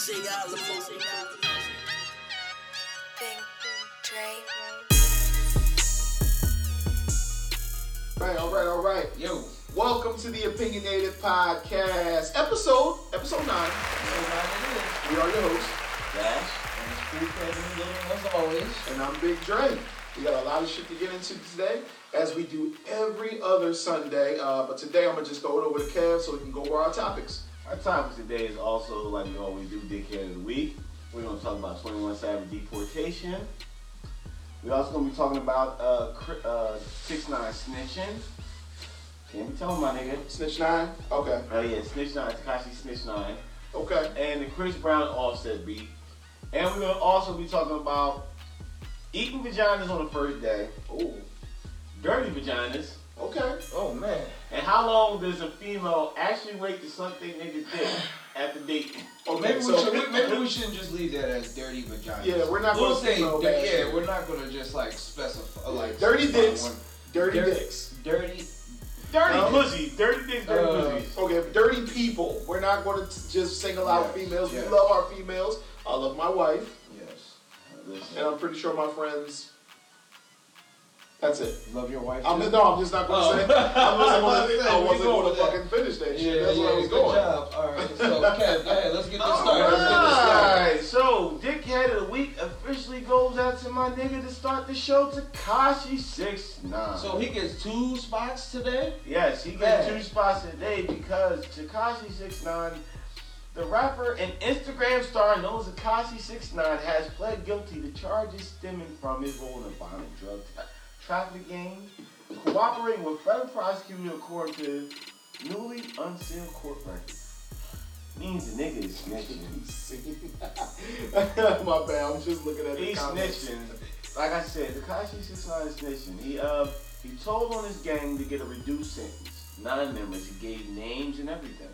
DJ Alamo. Big Dre. Right, all right, all right. Yo, Welcome to the Opinionated Podcast, episode episode nine. We are your hosts, Dash, and it's cool Little as always. and I'm Big Dre. We got a lot of shit to get into today, as we do every other Sunday. Uh, but today I'm gonna just throw it over to Kev so we can go over our topics. Our topic today is also like we always do, Dickhead of the Week. We're going to talk about 21 Savage deportation. We're also going to be talking about uh, uh, 6 9 snitching. Can't be telling my nigga. Snitch nine. Okay. Oh yeah, Snitch 9, Tekashi Snitch 9. Okay. And the Chris Brown offset beat. And we're going to also be talking about eating vaginas on the first day, Ooh. dirty vaginas, Okay. Oh man. and how long does a female actually wait to suck their nigga's dick at the date? Okay. maybe, so, we should, maybe we shouldn't just leave that as dirty vagina. Yeah, we're not We'll gonna say, female yeah, it. we're not gonna just like specify like dirty specify dicks. one. Dirty Dirty- dicks. Dirty. Dirty No. pussy, dirty dicks, dirty Uh, pussies. Okay, dirty people. We're not going to just single out Yes, females. yes. We love our females. I love my wife, Yes. And I'm pretty sure my friends. That's it. Love your wife. I'm no, I'm just not going to Oh. say. I wasn't going to. I wasn't gonna, fucking finish that shit. Yeah, That's yeah, where I was good going. job. All right, so Kev, go ahead. Let's get this All started. Let's get this started. right, so Dickhead of the Week officially goes out to my nigga to start the show, Tekashi Six Nine. So he gets two spots today. yes, he gets Man. two spots today because Tekashi Six Nine, the rapper and Instagram star known as Tekashi Six Nine, has pled guilty to charges stemming from his role in violent drug tra- trafficking, cooperating with federal prosecutor according to newly unsealed court records. Means the nigga is snitching. my bad. I'm just looking at the He's comments. snitching. Like I said, Tekashi Nine is snitching. He uh he told on his gang to get a reduced sentence. Nine members. He gave names and everything.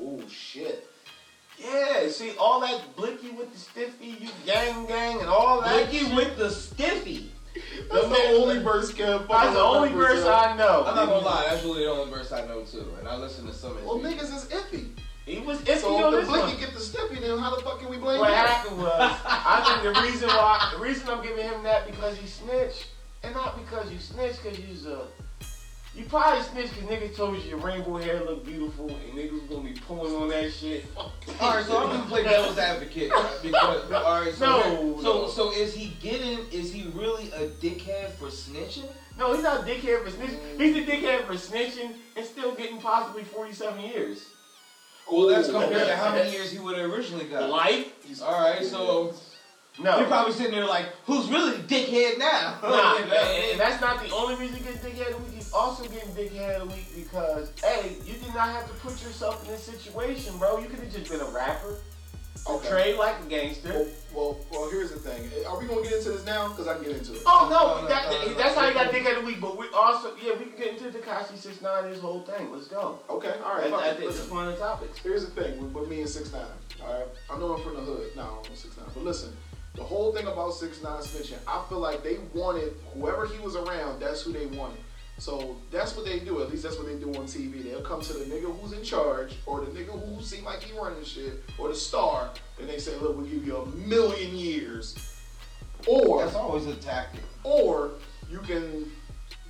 Oh shit. Yeah, see all that blicky with the stiffy, you gang gang and all that. Blicky shit? with the stiffy. That's the only verse Kev. That's the only verse I know. I'm not gonna lie, that's really the only verse I know too, and I listen to some of his Well, music. niggas is iffy. He was iffy So on if this the one. blicky get the stiffy, then how the fuck can we blame What him? happened was, I think the reason why, the reason I'm giving him that because he snitched, and not because you snitched, because you's a, you probably snitched because niggas told you your rainbow hair looked beautiful, and niggas was gonna be pulling on that shit. All right, so I'm gonna play devil's advocate because all right, so No, so no. so is he getting? Is he really a dickhead for snitching? No, he's not a dickhead for snitching. He's a dickhead for snitching and still getting possibly 47 years. Well, that's compared to how many years he would have originally got. Life? All right, so No. you're probably sitting there like, who's really the dickhead now? Nah, You and, and that's not the only reason he gets dickhead of the week. He's also getting dickhead of the week because, hey, you did not have to put yourself in this situation, bro. You could have just been a rapper, Okay. trade like a gangster. Well, well, well, here's the thing. Are we gonna get into this now? Because I can get into it. Oh No, that, no, no, that's how you got dickhead of the week. But we also, yeah, we can get into the Tekashi Six Nine, his whole thing. Let's go. Okay, all right. I, fuck I it. think Listen. it's one of the topics. Here's the thing with, with me and Six Nine. All right, I know I'm from the hood. No, I'm Six Nine. But listen, the whole thing about Six Nine snitching, I feel like they wanted whoever he was around. That's who they wanted. So that's what they do. At least that's what they do on TV. They'll come to the nigga who's in charge, or the nigga who seem like he running shit, or the star, and they say, "Look, we'll give you a million years." Or That's always a tactic. or you can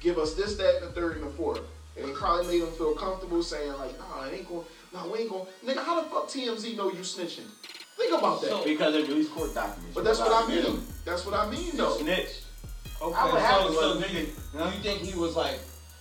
give us this, that, and the third, and the fourth. And it probably made them feel comfortable saying like, nah, it ain't going, nah, we ain't going. Nigga, how the fuck TMZ know you snitching? Think about that. So- Because it released court documents. but that's what I Yeah. mean. That's what I mean, though. snitched. Okay, I would have so, to so do you, nigga. do you think he was like?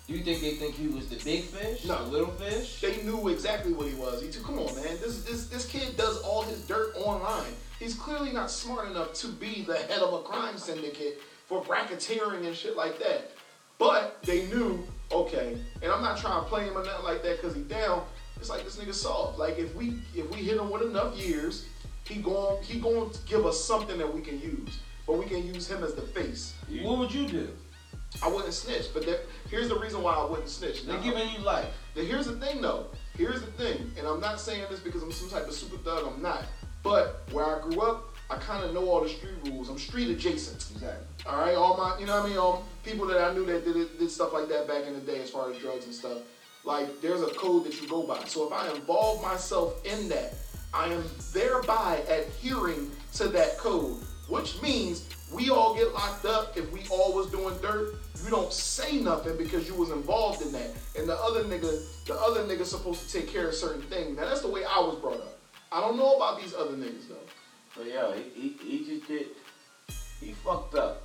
Do you think they think he was the big fish, No. the little fish? They knew exactly what he was. He took, come on, man. This this this kid does all his dirt online. He's clearly not smart enough to be the head of a crime syndicate for bracketeering and shit like that. But they knew, okay, and I'm not trying to play him or nothing like that because he down. It's like this nigga soft. Like if we if we hit him with enough years, he going he going to give us something that we can use. But we can use him as the face. What would you do? I wouldn't snitch, but there, here's the reason why I wouldn't snitch. They're Now, giving you life. here's the thing, though. Here's the thing, and I'm not saying this because I'm some type of super thug. I'm not. But where I grew up, I kind of know all the street rules. I'm street adjacent. Exactly. All right, all my, you know what I mean? Um, people that I knew that did did stuff like that back in the day, as far as drugs and stuff. Like, there's a code that you go by. So if I involve myself in that, I am thereby adhering to that code, which means we all get locked up if we all was doing dirt. You don't say nothing because you was involved in that, and the other nigga, the other nigga supposed to take care of certain things. Now that's the way I was brought up. I don't know about these other niggas though. But yo, he, he, he just did. He fucked up.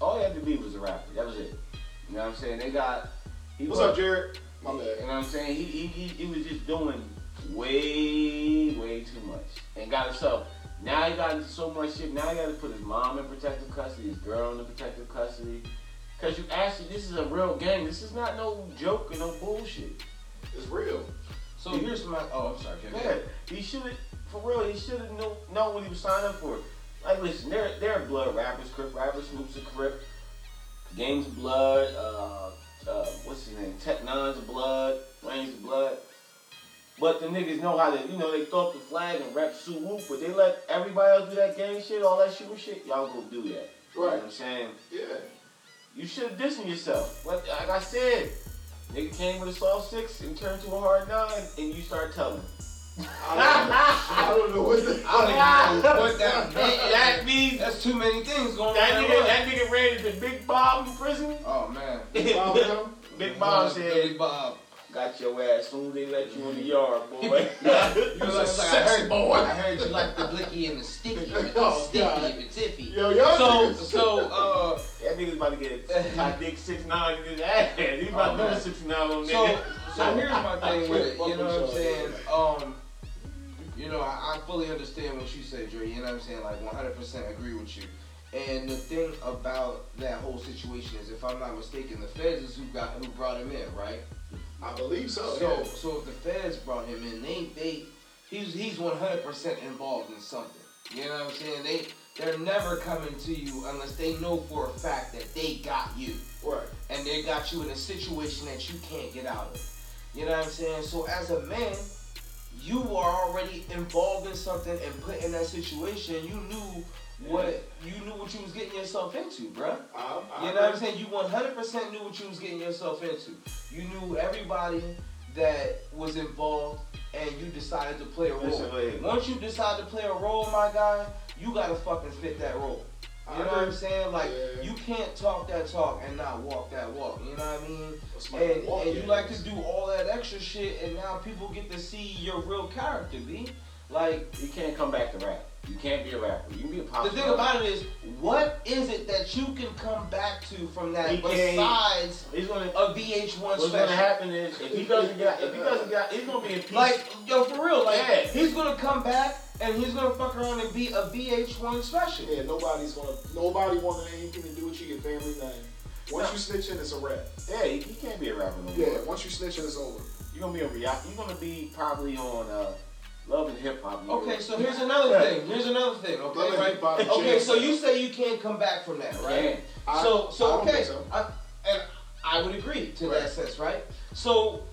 All he had to be was a rapper. That was it. You know what I'm saying? They got. He What's was, up, Jared? My You know what I'm saying? He, he, he, he was just doing way, way too much. And got himself. Now he got so much shit. Now he got to put his mom in protective custody, his girl in protective custody. Because you actually, this is a real gang. This is not no joke or no bullshit. It's real. So here's my. Oh, I'm sorry. Kevin. Yeah, he should have, for real, he should have known, know what he was signing up for. Like, listen, they're, they're blood rappers, Crip rappers, Snoop's a Crip, Game's blood, uh, uh, what's his name, Tech Nine's blood, Wayne's blood. But the niggas know how to, you know, they throw up the flag and rap Sue Whoop, but they let everybody else do that gang shit, all that shooting shit, y'all go do that. You know Right. what I'm saying? Yeah. You should have dissing yourself. Like, like I said, nigga came with a soft six and turned to a hard nine, and you start telling. I don't know, I don't know what the. I don't even know what that that means That's too many things going that on. nigga, that nigga ran into Big Bob in prison. Oh man. Bob? Big Bob said, Big Bob. "Got your ass soon as they let you in the yard, boy." You was like, sexy I heard, boy. I heard you like the blicky and the sticky, but the Oh, sticky God. if it's iffy. Yo, y'all So, so, uh, that nigga's about to get a top dick six nine in his ass. He's about Oh, to do six nine on so, nigga. so here's my thing with it. You know what I'm saying? Um, you know, I, I fully understand what you say, Dre. You know what I'm saying? Like 100% agree with you. And the thing about that whole situation is, if I'm not mistaken, the feds is who got who brought him in, right? I believe so. So, yeah. so if the feds brought him in, they they he's he's 100% involved in something. You know what I'm saying? They they're never coming to you unless they know for a fact that they got you Right. and they got you in a situation that you can't get out of. You know what I'm saying? So as a man, you are already involved in something and put in that situation. You knew what you knew what you was getting yourself into, bruh. I, I You know what I'm saying? You 100% knew what you was getting yourself into. You knew everybody that was involved, and you decided to play a role. Once you decide to play a role, my guy, you gotta fucking fit that role. I You know what I'm saying? Like Yeah. you can't talk that talk and not walk that walk. You know what I mean? And, and you like to do all that extra shit, and now people get to see your real character, b. Like You can't come back to rap. You can't be a rapper. You can be a pop the thing about it is, what is it that you can come back to from that He besides He's gonna. a VH1 What's special? gonna happen is if he doesn't get, if he doesn't get, he's gonna be in peace. Like, yo, for real, like, Yeah. he's gonna come back and he's gonna fuck around and be a VH1 special. Yeah, nobody's gonna. Nobody wanting anything to do with you, your family, name. Once you snitching, it's a wrap. yeah, he, he can't be a rapper no more. Yeah, once you snitching, it's over. You're gonna be a reality. You're gonna be probably on uh, Love and Hip Hop. Okay, so here's another thing. Here's another thing. Okay, and right? Hip Hop, Okay, so you say you can't come back from that, right? Yeah. I- so, I so don't okay, so. I, and I would agree to Right. that sense, right? So,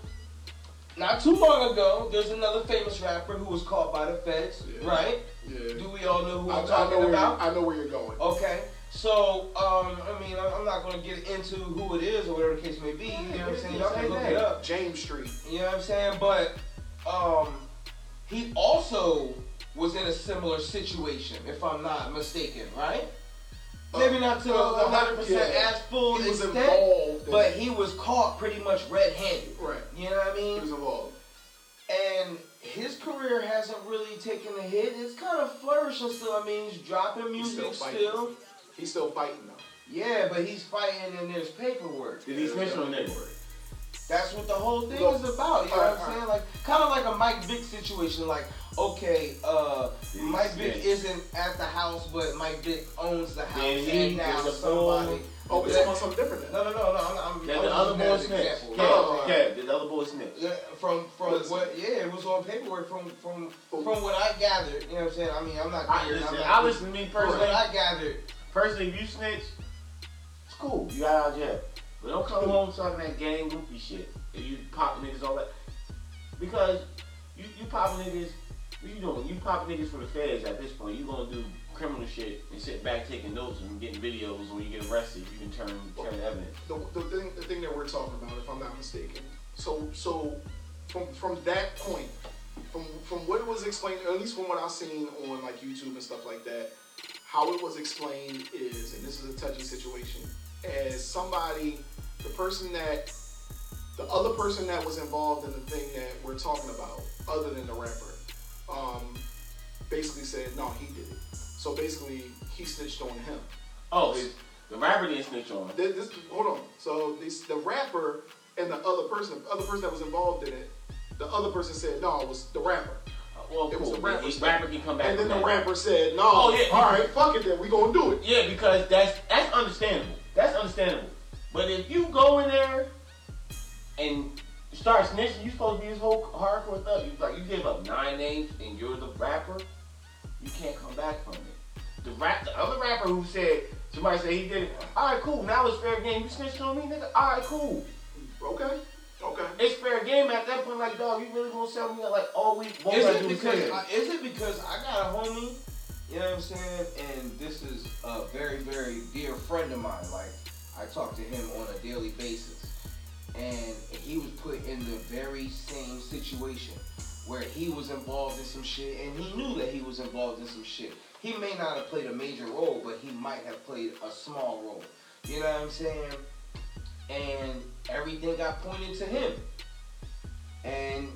not too long ago, there's another famous rapper who was caught by the feds, Yeah. right? Yeah. Do we all know who I, I'm talking know about? You're, I know where you're going. Okay, so um, I mean, I'm I'm not gonna get into who it is or whatever the case may be. You know what I'm saying? Y'all can look it up. James Street. You know what I'm saying? But um, he also was in a similar situation, if I'm not mistaken, right? Maybe not to Uh, 100 percent yeah. as full He extent, involved. but he was caught pretty much red-handed. right. You know what I mean? He was involved. And his career hasn't really taken a hit. It's kind of flourishing still. I mean, he's dropping He's music still still. He's still fighting though. Yeah, but he's fighting and there's paperwork. Did he snitch on niggas? That's what the whole thing Look, is about. You know what I'm saying? Like, kind of like a Mike Vick situation. Like, okay, uh, Mike Vick isn't at the house, but Mike Vick owns the house, he and now somebody. Oh, we're talking about something different then. No, no, no, no. I'm, I'm, Did I'm the other boy as an snitch? example. Kev, Oh. Kev, did the other boy snitch? Yeah, from from Listen. what? Yeah, it was on paperwork. From from From- from what I gathered. You know what I'm saying? I mean, I'm not I, listen, I'm I not, listen to me from personally. what I gathered. Personally, if you snitch, it's cool. You got out of jail. But don't come home talking that gang goofy shit. If you pop niggas all that. Because you, you popping niggas, what you doing? You popping niggas for the feds at this point. You gonna do criminal shit and sit back taking notes and getting videos when you get arrested. You can turn turn evidence. the, the thing the thing that we're talking about, if I'm not mistaken. So so from from that point, from from what it was explained, at least from what I've seen on like YouTube and stuff like that, how it was explained is, and this is a touchy situation, as somebody, the person that, the other person that was involved in the thing that we're talking about, other than the rapper, um, basically said no, he did it. So basically, he snitched on him. Oh, it, the rapper didn't snitch on him. This, this, hold on. So this, the rapper and the other person, the other person that was involved in it, the other person said no, it was the rapper. Uh, Well, It was cool. the rapper He- rapper can come back. And then the that. rapper said no. Oh, yeah. All right, fuck it then. We gonna do it. Yeah, because that's that's understandable. That's understandable. But if you go in there and start snitching, you supposed to be this whole hardcore thug. You like you give up nine names and you're the rapper, you can't come back from it. The rap, the other rapper who said somebody said he did it. All right, cool. Now it's fair game. You snitched on me, nigga. All right, cool. Okay. Okay. It's fair game at that point. Like, dog, you really gonna sell me like all week? What Is it do because? I, is it because I got a homie, you know what I'm saying, and this is a very very dear friend of mine. Like I talk to him on a daily basis, and he was put in the very same situation where he was involved in some shit, and he knew that he was involved in some shit. He may not have played a major role, but he might have played a small role. You know what I'm saying? And everything got pointed to him. And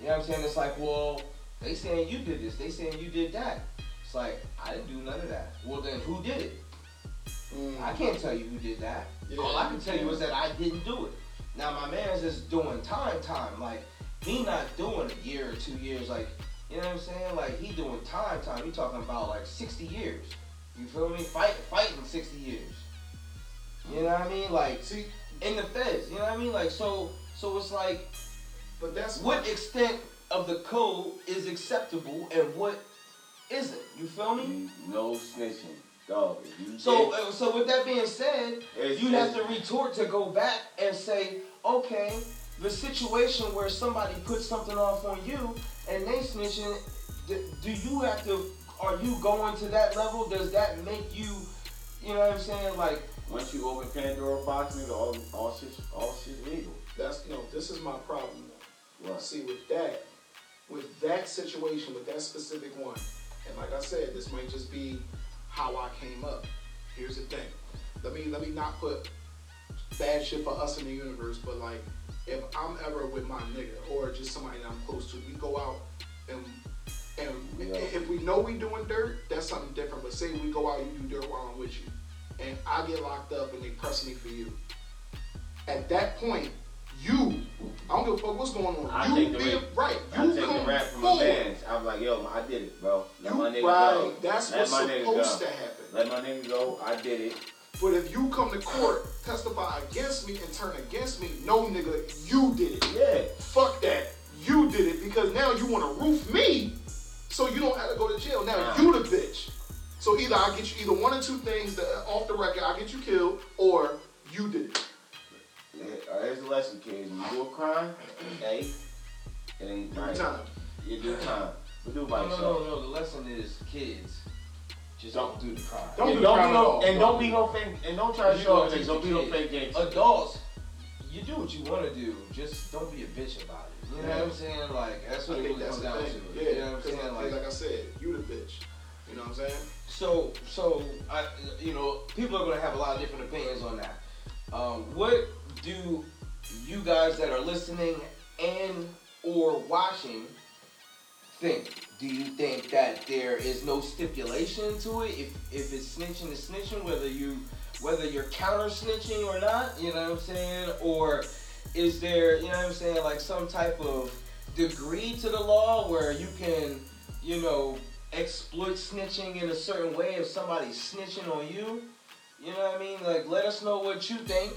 you know what I'm saying? It's like, well, they saying you did this, they saying you did that. It's like, I didn't do none of that. Well then who did it? Mm. I can't tell you who did that. Yeah, All I can tell you can't. is that I didn't do it. Now my man's just doing time time. Like he not doing a year or two years. Like you know what I'm saying? Like he doing time time. He talking about like 60 years. You feel me? Fight fighting 60 years. You know what I mean? Like See, in the feds. You know what I mean? Like so so it's like but that's what extent of the code is acceptable and what isn't. You feel me? No snitching, dog. You So, did- uh, so with that being said, It's- you have to retort to go back and say, okay, the situation where somebody puts something off on you and they snitching, d- do you have to? Are you going to that level? Does that make you, you know what I'm saying? Like, Once you open Pandora box, nigga, all all shit all shit legal. that's you know, This is my problem. though. What? See, with that, with that situation, with that specific one, and like I said, this might just be how I came up. Here's the thing. Let me let me not put bad shit for us in the universe, but like if I'm ever with my nigga or just somebody that I'm close to, we go out and and Yeah. if we know we doing dirt, that's something different. But say we go out, you do dirt while I'm with you, and I get locked up and they press me for you. At that point, you, I don't give a fuck what's going on. I you take the be rap. right. I You take come the rap from my forward. Like, yo, I did it, bro. Let You my nigga right. go. That's Let what's my nigga supposed to happen. Let my nigga go. I did it. But if you come to court, testify against me and turn against me, no nigga, you did it. Yeah. Fuck that. You did it because now you want to roof me so you don't have to go to jail. Now Nah. you the bitch. So either I get you either one or two things that off the record, I get you killed, or you did it. Yeah, uh, here's the lesson, kids. When you do a crime, hey, it ain't Do time. You do time. But do it by no, no, yourself. no, no. The lesson is kids, just don't do the crime. Don't and do don't crime be at no, all. and don't be no fake, and don't try to You show gonna off teach niggas. Don't be no fake gangster. Adults, you do what you want to do. Just don't be a bitch about it. You know what I'm saying? Like that's I what it really comes down thing. to. Yeah, you know what I'm saying? like, Like, I said, you the bitch. You know what I'm saying? so, so I, you know, people are gonna have a lot of different opinions on that. Um, what do you guys that are listening and or watching think? Do you think that there is no stipulation to it? If if it's snitching, it's snitching. Whether you whether you're counter snitching or not, you know what I'm saying? Or is there, you know what I'm saying, like some type of degree to the law where you can, you know, exploit snitching in a certain way if somebody's snitching on you? You know what I mean? Like, let us know what you think.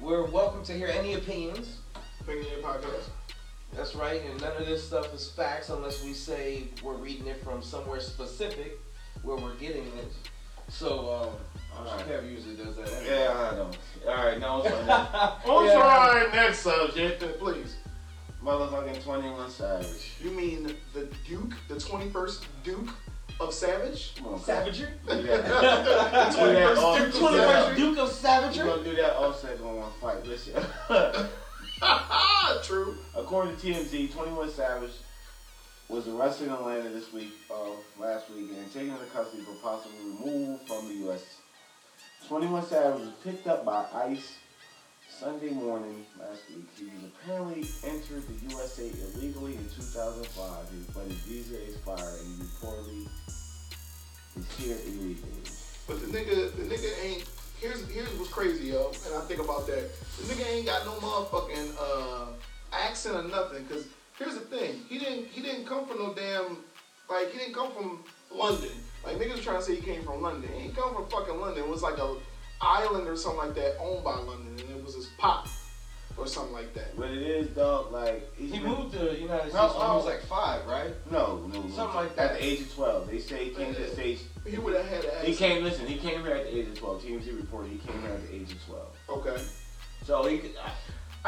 We're welcome to hear any opinions. Opinion podcast. That's right, and none of this stuff is facts unless we say we're reading it from somewhere specific where we're getting it. So, um, Alright. Kev usually does that. Anyway. Yeah, I know. All right, now it's on that. On Yeah. to our next subject, please. Motherfucking 21 Savage. You mean the Duke, the 21st Duke of Savage? Come on, Savagery? Do. The 21st Duke of 21st Savage? Duke of We're gonna do that all second on one fight. Listen. True. According to TMZ, 21 Savage was arrested in Atlanta this week, uh, last week, and taken into custody for possible removal from the U.S. 21 Savage was picked up by ICE Sunday morning last week. He was apparently entered the USA illegally in 2005, but his visa expired and he reportedly is here illegally. But the nigga, the nigga ain't. Here's here's what's crazy, yo. And I think about that. The nigga ain't got no motherfucking uh, accent or nothing. Cause here's the thing. He didn't he didn't come from no damn like he didn't come from London. Like niggas trying to say he came from London. He ain't come from fucking London. It was like a island or something like that owned by London, and it was his pop or something like that. But it is, dog, like. he's He been- moved to the United States How- when he was like five, right? No, no, no. Something like that. At the age of 12. They say he came to the States. He would have had an He came, listen, he came here at the age of 12. TMZ reported he came here at the age of 12. Okay. So he could, I,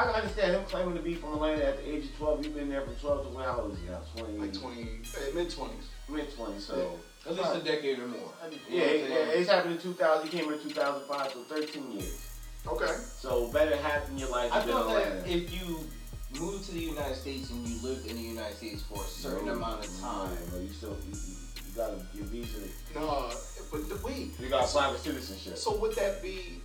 I can understand him claiming to be from Atlanta at the age of 12. He's been there from 12 to when, how old is he now? 20, Like 20, uh, mid 20s. mid 20s. So, At least a decade or more. yeah, yeah, it's happened in 2000. He came here in 2005, so 13 years. Okay. So, better half in your life I has been in thought that if you moved to the United States and you lived in the United States for a certain No, amount of time, no, you still, you, you, you gotta, your visa, No, but the, wait. you gotta apply for citizenship. So would that be?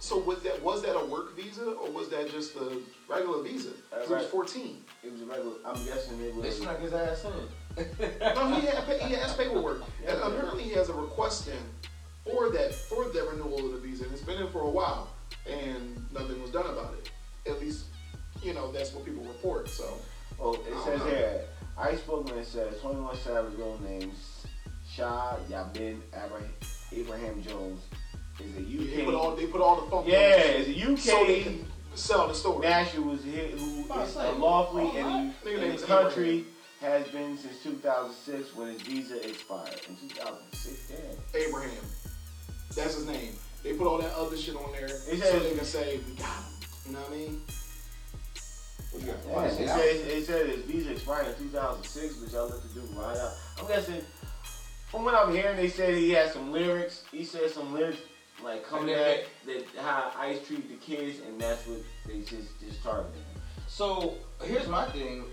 So was that was that a work visa or was that just a regular visa? 'Cause He was 14. It was a regular, I'm guessing it was. they was. snuck his ass in. No, he had he has paperwork, and apparently he has a request in for that for the renewal of the visa. And it's been in for a while, and nothing was done about it. At least, you know, that's what people report. So Well, it I says don't know. here, Ice Spokesman says 21 Savage real name Shah Yabin Abra- Abraham Jones is a they put all UK. they put all the funk. Yeah, it is a so they UK can sell the story. national who is here who Oh, is say, unlawfully oh, in, Nigga the, name in the country has been since 2006 when his visa expired in 2006. Damn. Abraham, that's his name. They put all that other shit on there so says- they can say we got him. You know what I mean? What you got? Yeah, Why it said, it said his visa expired in 2006, which y'all let to do right out. I'm guessing, from what I'm hearing, they said he had some lyrics. He said some lyrics like coming And back that how Ice treat the kids, and that's what they just just targeted him. So here's my thing.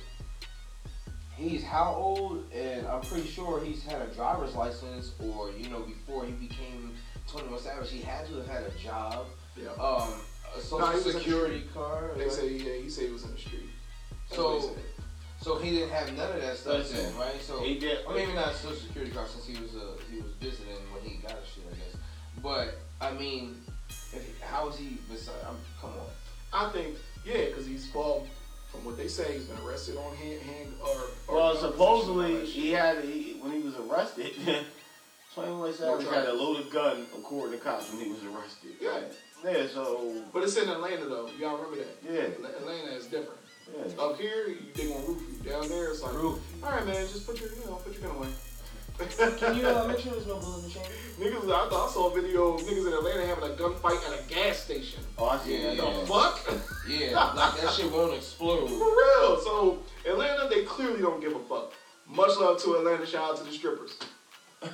He's how old? And I'm pretty sure he's had a driver's license, or you know, before he became 21 Savage, he had to have had a job, Yeah. um, a social he was the security card. They say yeah, he said he was in the street. That's So- what he said. So he didn't have none of that stuff Listen, then, right? So He did. or maybe not social security card since he was uh, he was visiting when he got his shit, I guess. But I mean, if, how is he? Beside, I'm, come on. I think yeah, because he's well, from what they say, he's been arrested on hand hand or. or Well, supposedly all that shit. he had he, when he was arrested. 21 Savage had a charges. loaded gun, according to cops, when he was arrested. Yeah. Yeah. So But it's in Atlanta though. Y'all remember that? yeah. Atlanta is different. Yeah. Up here, you, they gonna roof. Down there, it's like, Roof all right, man, just put your, you know, put your gun away. Can you uh, make sure there's no bullet in the chamber? niggas, I, thought I saw a video of niggas in Atlanta having a gunfight at a gas station. Oh, I see Yeah, that. The fuck? Yeah, like that shit won't explode. For real. So Atlanta, they clearly don't give a fuck. Much love to Atlanta. Shout out to the strippers.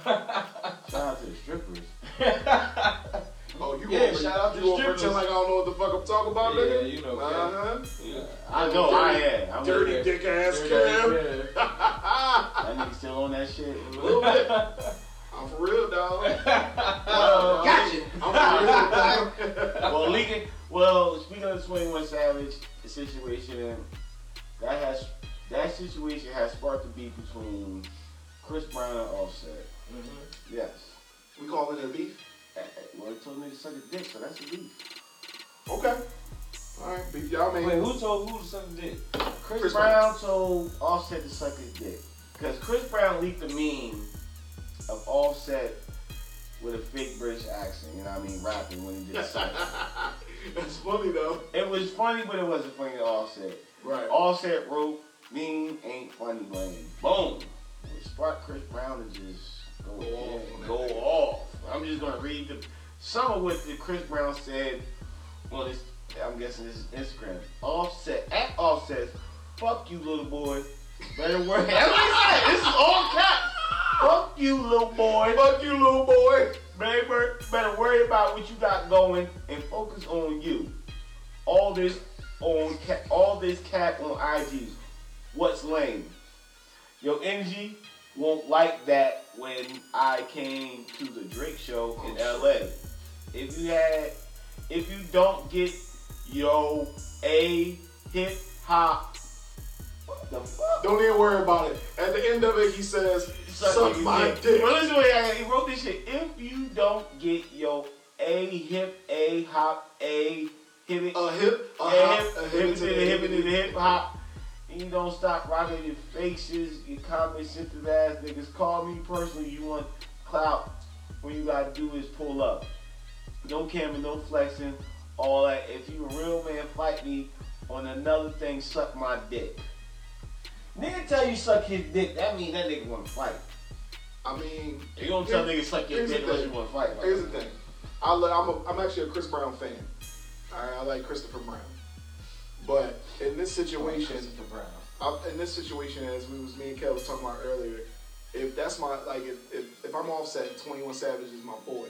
Shout out to the strippers. Oh, you Yeah, gonna, shout out to you the pretend like I don't know what the fuck I'm talking about, Yeah, nigga? you know, Uh huh. Yeah. I know I am. I'm Dirty Dirty. dick ass Dirty Cam. ass That nigga still on that shit. A little bit. I'm for real, dog. Well, Gotcha. I'm for real, dog. well, leaking. Well, speaking of the 21 Savage situation, that has that situation has sparked a beef between Chris Brown and Offset. Mhm. Yes. we calling it a beef? Well, he told me to suck a dick, so that's a beef. Okay. All right, beef. Y'all made Wait, who told who to suck the dick? Chris, Chris Brown told Offset to suck his dick because Chris Brown leaked a meme of Offset with a fake British accent. You know what I mean, rapping when he did something. That's funny though. it was funny, but it wasn't funny to Offset. Right. Offset wrote, "Meme ain't funny, lame." Boom. It sparked Chris Brown to just go, Go off go off. I'm just gonna read the some of what the Chris Brown said on his. I'm guessing this is Instagram. Offset at Offset. Fuck you, little boy. Better work. That's what he said. This is all caps. Fuck you, little boy. Fuck you, little boy. Better, better worry about what you got going and focus on you. All this on all this cap on IG. What's lame? your energy won't like that when I came to the Drake show in oh, LA. If you had, if you don't get yo a hip hop, what the fuck? Don't even worry about it. At the end of it, he says, "Suck your my dick. dick." But listen, wait, he wrote this shit. If you don't get yo a hip a hop a hip A hip, a hop, hip, a hip, hip hip, to the hip, hip, hip, hip hop. And you don't stop rocking your faces, your comment sensitive ass niggas. Call me personally, you want clout. When you gotta do is pull up. No camera, no flexing, all that. If you a real man, fight me on another thing, suck my dick. Nigga tell you suck his dick, that means that nigga wanna fight. I mean, You don't tell niggas suck your dick unless you wanna fight. Here's the thing. I lo- I'm, a, I'm actually a Chris Brown fan. I, I like Christopher Brown. But in this situation. I, in this situation, as we was me and Kev was talking about earlier, if that's my like, if, if, if I'm offset, Twenty One Savage is my boy.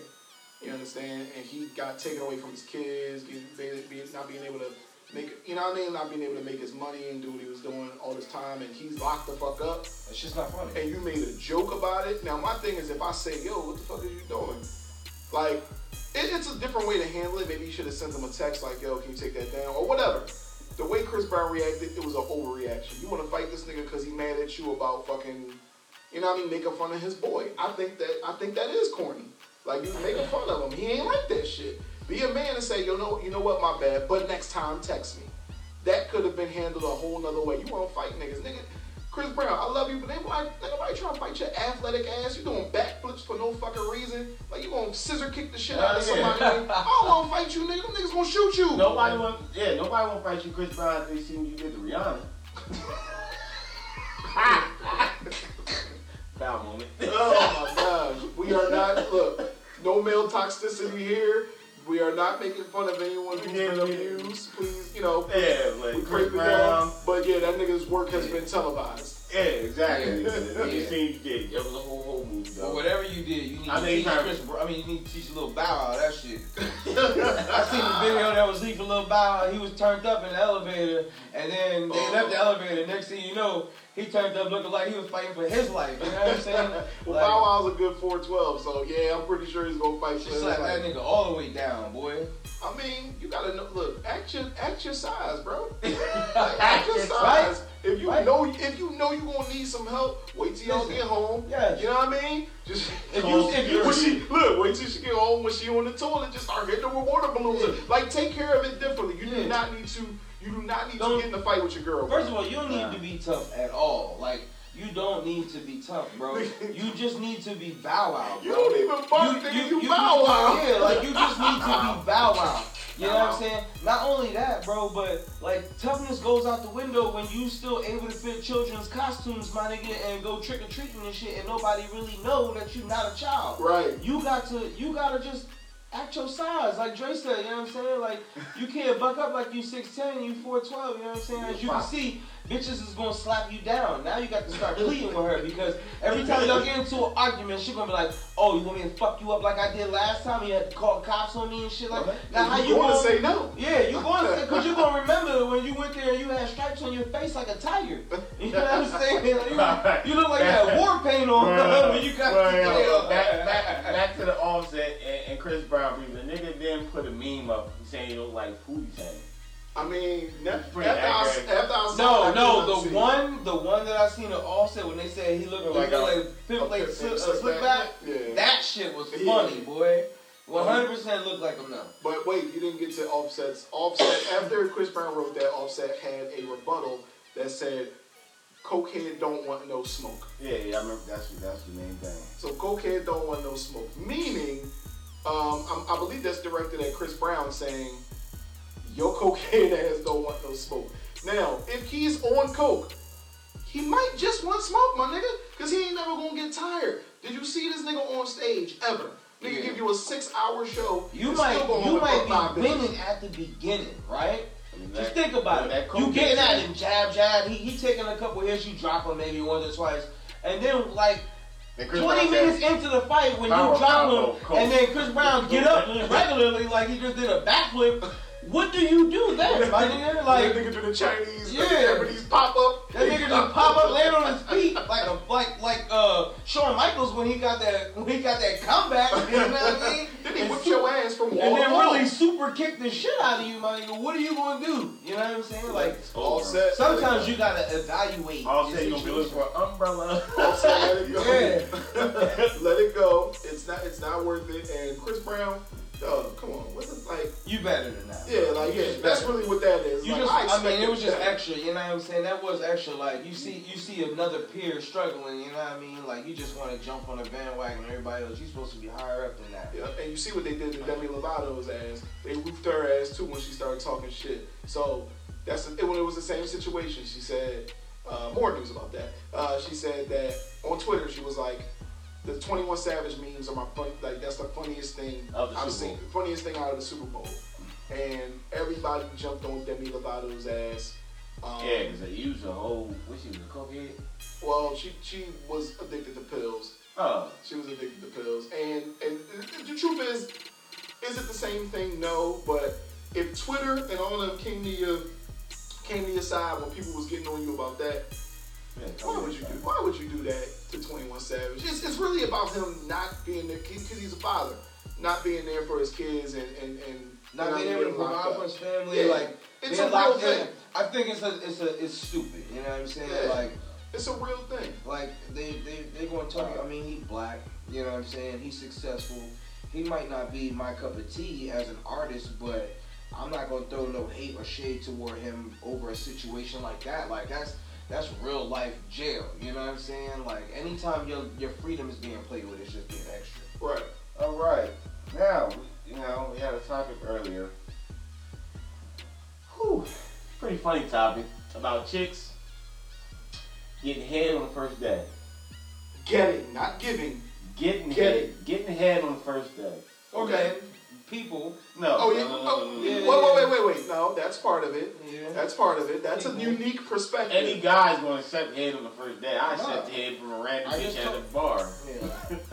You understand? And he got taken away from his kids, getting, not being able to make, you know what I mean? Not being able to make his money and do what he was doing all this time, and he's locked the fuck up. It's just not funny. and you made a joke about it. Now my thing is, if I say, "Yo, what the fuck are you doing?" Like, it, it's a different way to handle it. Maybe you should have sent them a text like, "Yo, can you take that down?" or whatever. The way Chris Brown reacted, it was an overreaction. You want to fight this nigga because he mad at you about fucking, you know what I mean, making fun of his boy. I think that I think that is corny. Like you making fun of him. He ain't like that shit. Be a man and say, "Yo, know, you know what? My bad. But next time, text me." That could have been handled a whole nother way. You want to fight niggas, nigga? Chris Brown, I love you, but ain't nobody, ain't nobody trying to fight your athletic ass. You doing backflips for no fucking reason. Like you gonna scissor kick the shit out of uh, yeah. somebody. I don't wanna fight you, nigga. Them niggas gonna shoot you. Nobody want, yeah, nobody want to fight you, Chris Brown, if they seen you did the Rihanna. Foul moment. Oh my gosh. We are not look, no male toxicity here. We are not making fun of anyone who's been Yeah. abused. Please, you know, Yeah, we like for Brown. y'all. But yeah, that nigga's work has been televised. Yeah, exactly. Yeah. You seen you did. It was a whole whole movie. But Though. whatever you did, you need I to think teach he Chris. Brown. I mean, you need to teach a little Bow Wow that shit. I seen the video that was leaked for Lil Bow Wow. He was turned up in the elevator, and then they Oh. left the elevator. Next thing you know, he turned up looking like he was fighting for his life. You know what I'm saying? Well, Like, Bow Wow's a good 412, so yeah, I'm pretty sure he's gonna fight for Just his slap that nigga all the way down, boy. I mean, you gotta know. Look, act your act your size, bro. act your Right? size. If you Right. know if you know you gonna need some help, wait till y'all get home. Yeah. You know what I mean? Just If you- if you- when she look, wait till she get home. When she on the toilet, just start hitting her with water balloons. Yeah. Like take care of it differently. You do not need to. You do not need Don't- to get in the fight with your girl. First of all, you don't need to be tough at all. Like you don't need to be tough, bro. You just need to be Bow Wow. you don't even bark, nigga. You, bow wow. Yeah, like you just need to be bow wow. You know what. I'm saying? Not only that, bro, but like toughness goes out the window when you still able to fit children's costumes, my nigga, and go trick or treating and shit, and nobody really know that you're not a child. Right. You got to, you gotta just act your size, like Dre said. You know what I'm saying? Like you can't buck up like you 6'10", you 4'12". You know what I'm saying? As you can see, bitches is gonna slap you down. Now you got to start pleading with her because every time y'all get into an argument, she gonna be like, "Oh, you want me to fuck you up like I did last time? You had to call cops on me and shit like." That? Now how you to say no? Yeah, you to say because you gonna remember when you went there and you had stripes on your face like a tiger. You know what I'm saying? You, you look like you had war paint on when you got Well, to jail. back, back, back to the offset and, and Chris Brown. The nigga then put a meme up saying he looked like Pootie Tang. I mean, ne- after, I, after I saw No, it, no, the see. one, the one that I seen at Offset when they said he looked Like like, a-. Yeah. That shit was Yeah. funny, boy. One hundred percent looked like him now. But wait, you didn't get to Offset's. Offset after Chris Brown wrote that, Offset had a rebuttal that said, "Cokehead don't want no smoke." Yeah, yeah, I remember that's that's the main thing. So Cokehead don't want no smoke, meaning, um, I'm, I believe that's directed at Chris Brown saying, "Your cocaine ass don't want no smoke." Now, if he's on coke, he might just want smoke, my nigga, cause he ain't never gonna get tired. Did you see this nigga on stage ever? Nigga Yeah. give you a six-hour show. You might, still you home and fuck might be winning at the beginning, right? I mean, Just think about that it. coke You getting at him, jab, jab. He he taking a couple hits, you drop him maybe once or twice, and then like And 20 Brown said- minutes into the fight when Power you drop combo, him, coach. and then Chris Brown get up regularly like he just did a backflip, what do you do then, my nigga? that Like nigga do the Chinese, Yeah. the Japanese pop up. that nigga just pop up, land on his feet like a like like uh Shawn Michaels when he got that when he got that comeback. You know what I mean? Then he whipped your ass from wall and then really super kick the shit out of you, my nigga. What are you gonna do? You know what I'm saying? Like all set. sometimes you gotta evaluate. All your said you gonna be looking for an umbrella. Offset, let it go. Yeah. let it go. It's not. It's not worth it. And Chris Brown, dog, come on. What's it like? You better than that. Yeah, like yeah. That's really what that is. You like, just, I, mean, it was just that. extra. You know what I'm saying? That was extra. Like you see, you see another peer struggling. You know what I mean? Like you just want to jump on a bandwagon. Everybody else, you're supposed to be higher up than that. Yeah, and you see what they did to Demi Lovato's ass. They roofed her ass too when she started talking shit. So that's it. When it was the same situation, she said uh, more news about that. Uh, she said that on Twitter, she was like, "The Twenty One Savage memes are my fun. Like that's the funniest thing Of the I've Super seen. Funniest thing out of the Super Bowl." And everybody jumped on Demi Lovato's ass. Um, Yeah, because they used a whole. What she was a cokehead? Well, she she was addicted to pills. Oh, She was addicted to pills, and and the truth is, is it the same thing? No, but if Twitter and all of them came to your came to your side when people was getting on you about that, yeah, why would you do? Why would you do that to Twenty One Savage? It's, it's really about him not being there because he's a father, not being there for his kids and and and Not being able to provide for his family, Yeah. like It's a real in. thing. I think it's a, it's a, it's stupid. You know what I'm saying? Yeah. Like, It's a real thing. like they they they going to talk. I mean, he's black. You know what I'm saying? He's successful. He might not be my cup of tea as an artist, but I'm not gonna throw no hate or shade toward him over a situation like that. Like that's that's real life jail. You know what I'm saying? Like anytime your your freedom is being played with, it's just being extra. Right. All right. Now, you know, we had a topic earlier. Whew. Pretty funny topic about chicks getting head on the first day. Getting, not giving. Getting Getting. head, getting head on the first day. Okay. Men, people. No. Oh, no, yeah. no, no, Oh, no, no, wait, wait, wait, wait, wait. No, that's part of it. Yeah. That's part of it. That's a unique perspective. Any guy's gonna accept head on the first day. I No. accept head from a random I bitch at the bar. Yeah.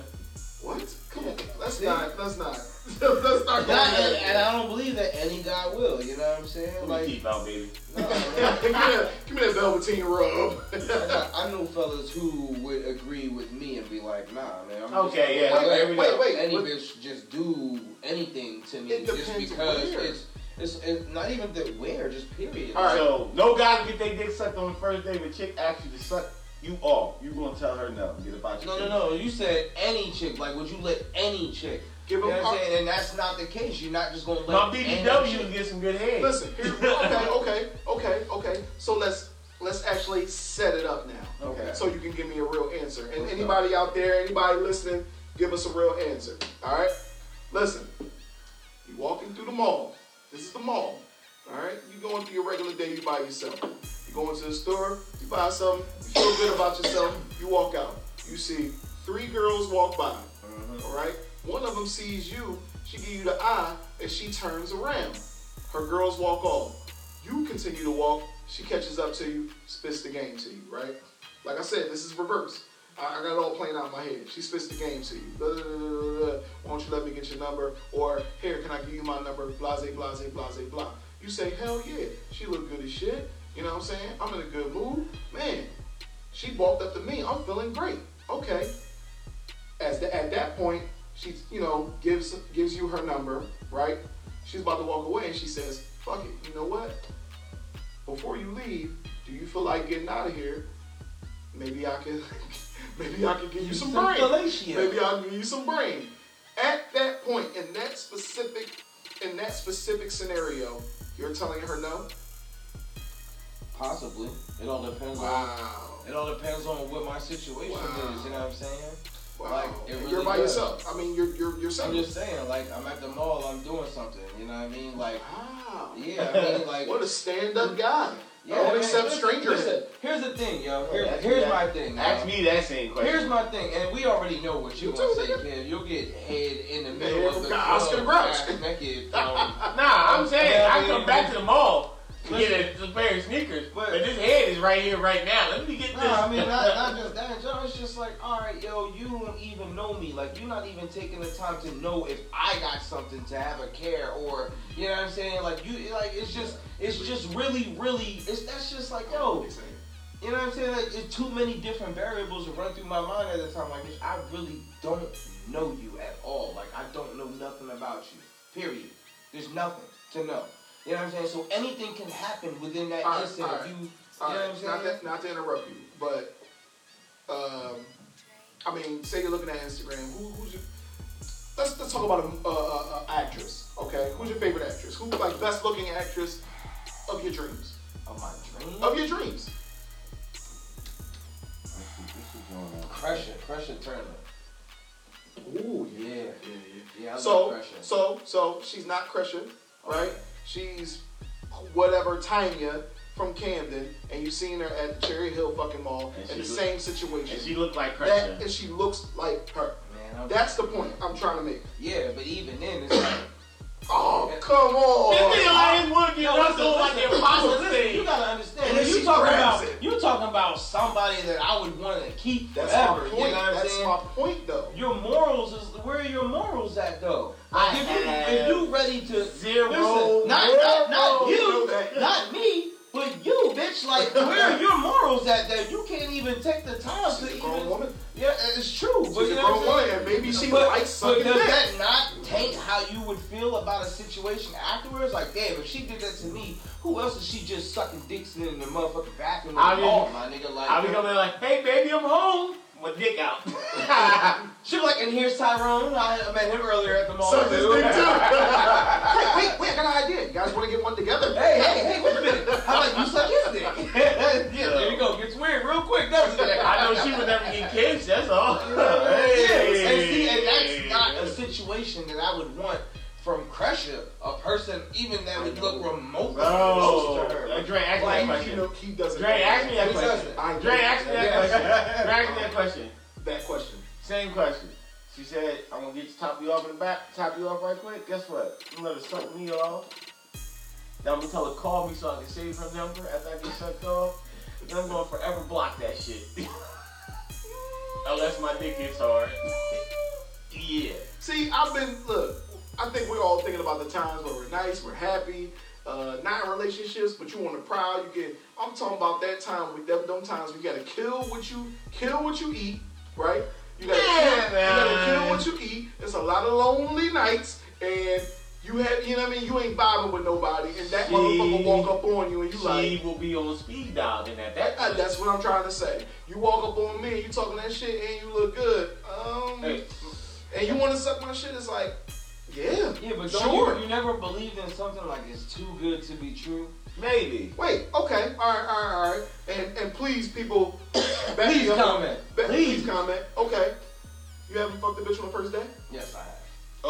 What? Come on. Let's not. Let's not. let's not go Not, and, and I don't believe that any guy will. You know what I'm saying? Put Like, your teeth out, baby. no, give, me that, give me that velveteen rub. I, I know fellas who would agree with me and be like, nah, man. I'm Okay, just yeah, gonna wait, let there we wait, wait. Any But- bitch just do anything to me It just depends because where. it's, it's it's not even the where, just period. All right. So no guy can get their dick sucked on the first day. If a chick asks you to suck you off, you gonna tell her no. Get about your No, no, no. You said any chick. Like, would you let any chick? Give You know what I'm saying? And that's not the case. You're not just gonna let My any BBW chick. get some good head. Listen. Here, okay. Okay. Okay. Okay. So let's let's actually set it up now. Okay. So you can give me a real answer. And What's anybody out there, anybody listening, give us a real answer. All right. Listen. You walking through the mall. This is the mall. All right. You going through your regular day. You by yourself. Go into the store. You buy something. You feel good about yourself. You walk out. You see three girls walk by. Mhm. All right. One of them sees you. She give you the eye, and she turns around. Her girls walk off. You continue to walk. She catches up to you, spits the game to you. Right. Like I said, this is reverse. I, got it all playing out in my head. She spits the game to you. Blah, blah, blah, blah, blah. Why don't you let me get your number? Or here, can I give you my number? Blase, blase, blase, blah. You say, hell yeah. She look good as shit. You know what I'm saying? I'm in a good mood. Man, she walked up to me. I'm feeling great. Okay. As the, at that point, she, you know, gives gives you her number, right? She's about to walk away, and she says, "Fuck it. You know what? Before you leave, do you feel like getting out of here? Maybe I can, maybe I can give you some brain. fellatio. Maybe I'll give you some brain." At that point, in that specific, in that specific scenario, you're telling her no. Possibly. It all depends on. It all depends on what my situation Wow. is. You know what I'm saying? Wow. Like, it really you're by does. yourself. I mean, you're you're you're I'm just saying, like, I'm at the mall, I'm doing something. You know what I mean? Like, Wow. yeah, I mean, like, What a stand-up guy. yeah, I don't man, accept strangers. Listen, here's the thing, yo. Here, Ask me here's that. my thing. Ask yo. me that same question. Here's my thing, and we already know what you're gonna say, nigga. kid. You'll get head in the Yeah, middle of the Oscar club, Grouch. naked. Um, Nah, I'm saying I I mean, come back to the mall. Get a, pair of sneakers, But- but, this head is right here, right now. Let me get No, this. I mean not, not just that. general, It's just like, all right, yo, you don't even know me. Like you're not even taking the time to know if I got something to have a care or you know what I'm saying. Like you, like it's just, it's just really, really. It's that's just like, yo, you know what I'm saying. Like it's too many different variables to run through my mind at the time. Like I really don't know you at all. Like I don't know nothing about you. Period. There's nothing to know. You know what I'm saying? So anything can happen within that right, instant. right. You, you know All what I'm saying? not, that, not to interrupt you, but um, I mean, say you're looking at Instagram. Who, who's your? Let's let's talk about an uh, uh, actress. Okay, who's your favorite actress? Who's like best looking actress of your dreams? Of my dreams. Of your dreams. Crusher, Crusher Turner. Ooh, Yeah. yeah, Yeah, I love So so so she's not Crusher, right? She's whatever Tanya from Camden, and you seen her at the Cherry Hill fucking mall And in the look- same situation. and she looked like that and she looks like her. Man, I'm, That's the point I'm trying to make. yeah, but even then, it's like. Oh, come on. This nigga like his wood get Yo, up doing like the listen, impossible listen, You gotta understand. And When you she talking about it. you talking about somebody that I would want to keep That's forever. my You know what I'm That's saying? my point, though. Your morals is where are your morals at though? I Like, if, you, have if you morals at that you can't even take the time She's to a grown even. woman. Yeah, it's true. But She's you a know what grown I'm woman, and maybe she but, likes but sucking does dick. that not taint how you would feel about a situation afterwards? Like, damn, if she did that to me, who else is she just sucking dicks in the motherfucking bathroom? I mean- oh, my nigga, like, I be gonna be like, hey baby, I'm home. My dick out. she be like, and here's Tyrone. I met him earlier at the mall. Suck this too." dick too. hey, wait, wait, I got an idea. You guys want to get one together? Hey, hey, hey, wait a minute. How about you suck his dick? yeah, there you go. Gets weird real quick, doesn't it? I know she would never get kids. That's all. Yes, and see, and that's not a situation that I would want from Crusher, a person even that would look remotely Bro, close to her. Uh, Dre, ask me Like, that you question. know, he doesn't. Dre, ask me that He question. doesn't. I Dre, ask me that Yeah. question. Dre, ask me that question. that question. Same question. She said, I'm gonna get you top you off in the back, top you off right quick. Guess what? I'm gonna suck me off. I'm gonna tell her call me so I can save her number after I get sucked off. Then I'm gonna forever block that shit. Unless my dick gets hard. yeah. See, I've been look. I think we're all thinking about the times where we're nice, we're happy, uh, not in relationships, but you want to prowl. You get. I'm talking about that time with them, them times we gotta kill what you kill what you eat, right? You gotta, Yeah, kill, you gotta kill what you eat. It's a lot of lonely nights, and you have, you know what I mean. You ain't vibing with nobody, and that She- motherfucker walk up on you, and you She like. will be on speed dial then at that Uh, point. That's what I'm trying to say. You walk up on me, you talking that shit, and you look good. Um, Hey, and you want to suck my shit? It's like, yeah, Yeah, but don't sure. you, you never believed in something like it's too good to be true? maybe. Wait, okay, all right, all right, all right. And and please, people, Please comment. Ba- please Please. comment. Okay, you haven't fucked a bitch on the first day? Yes, I have.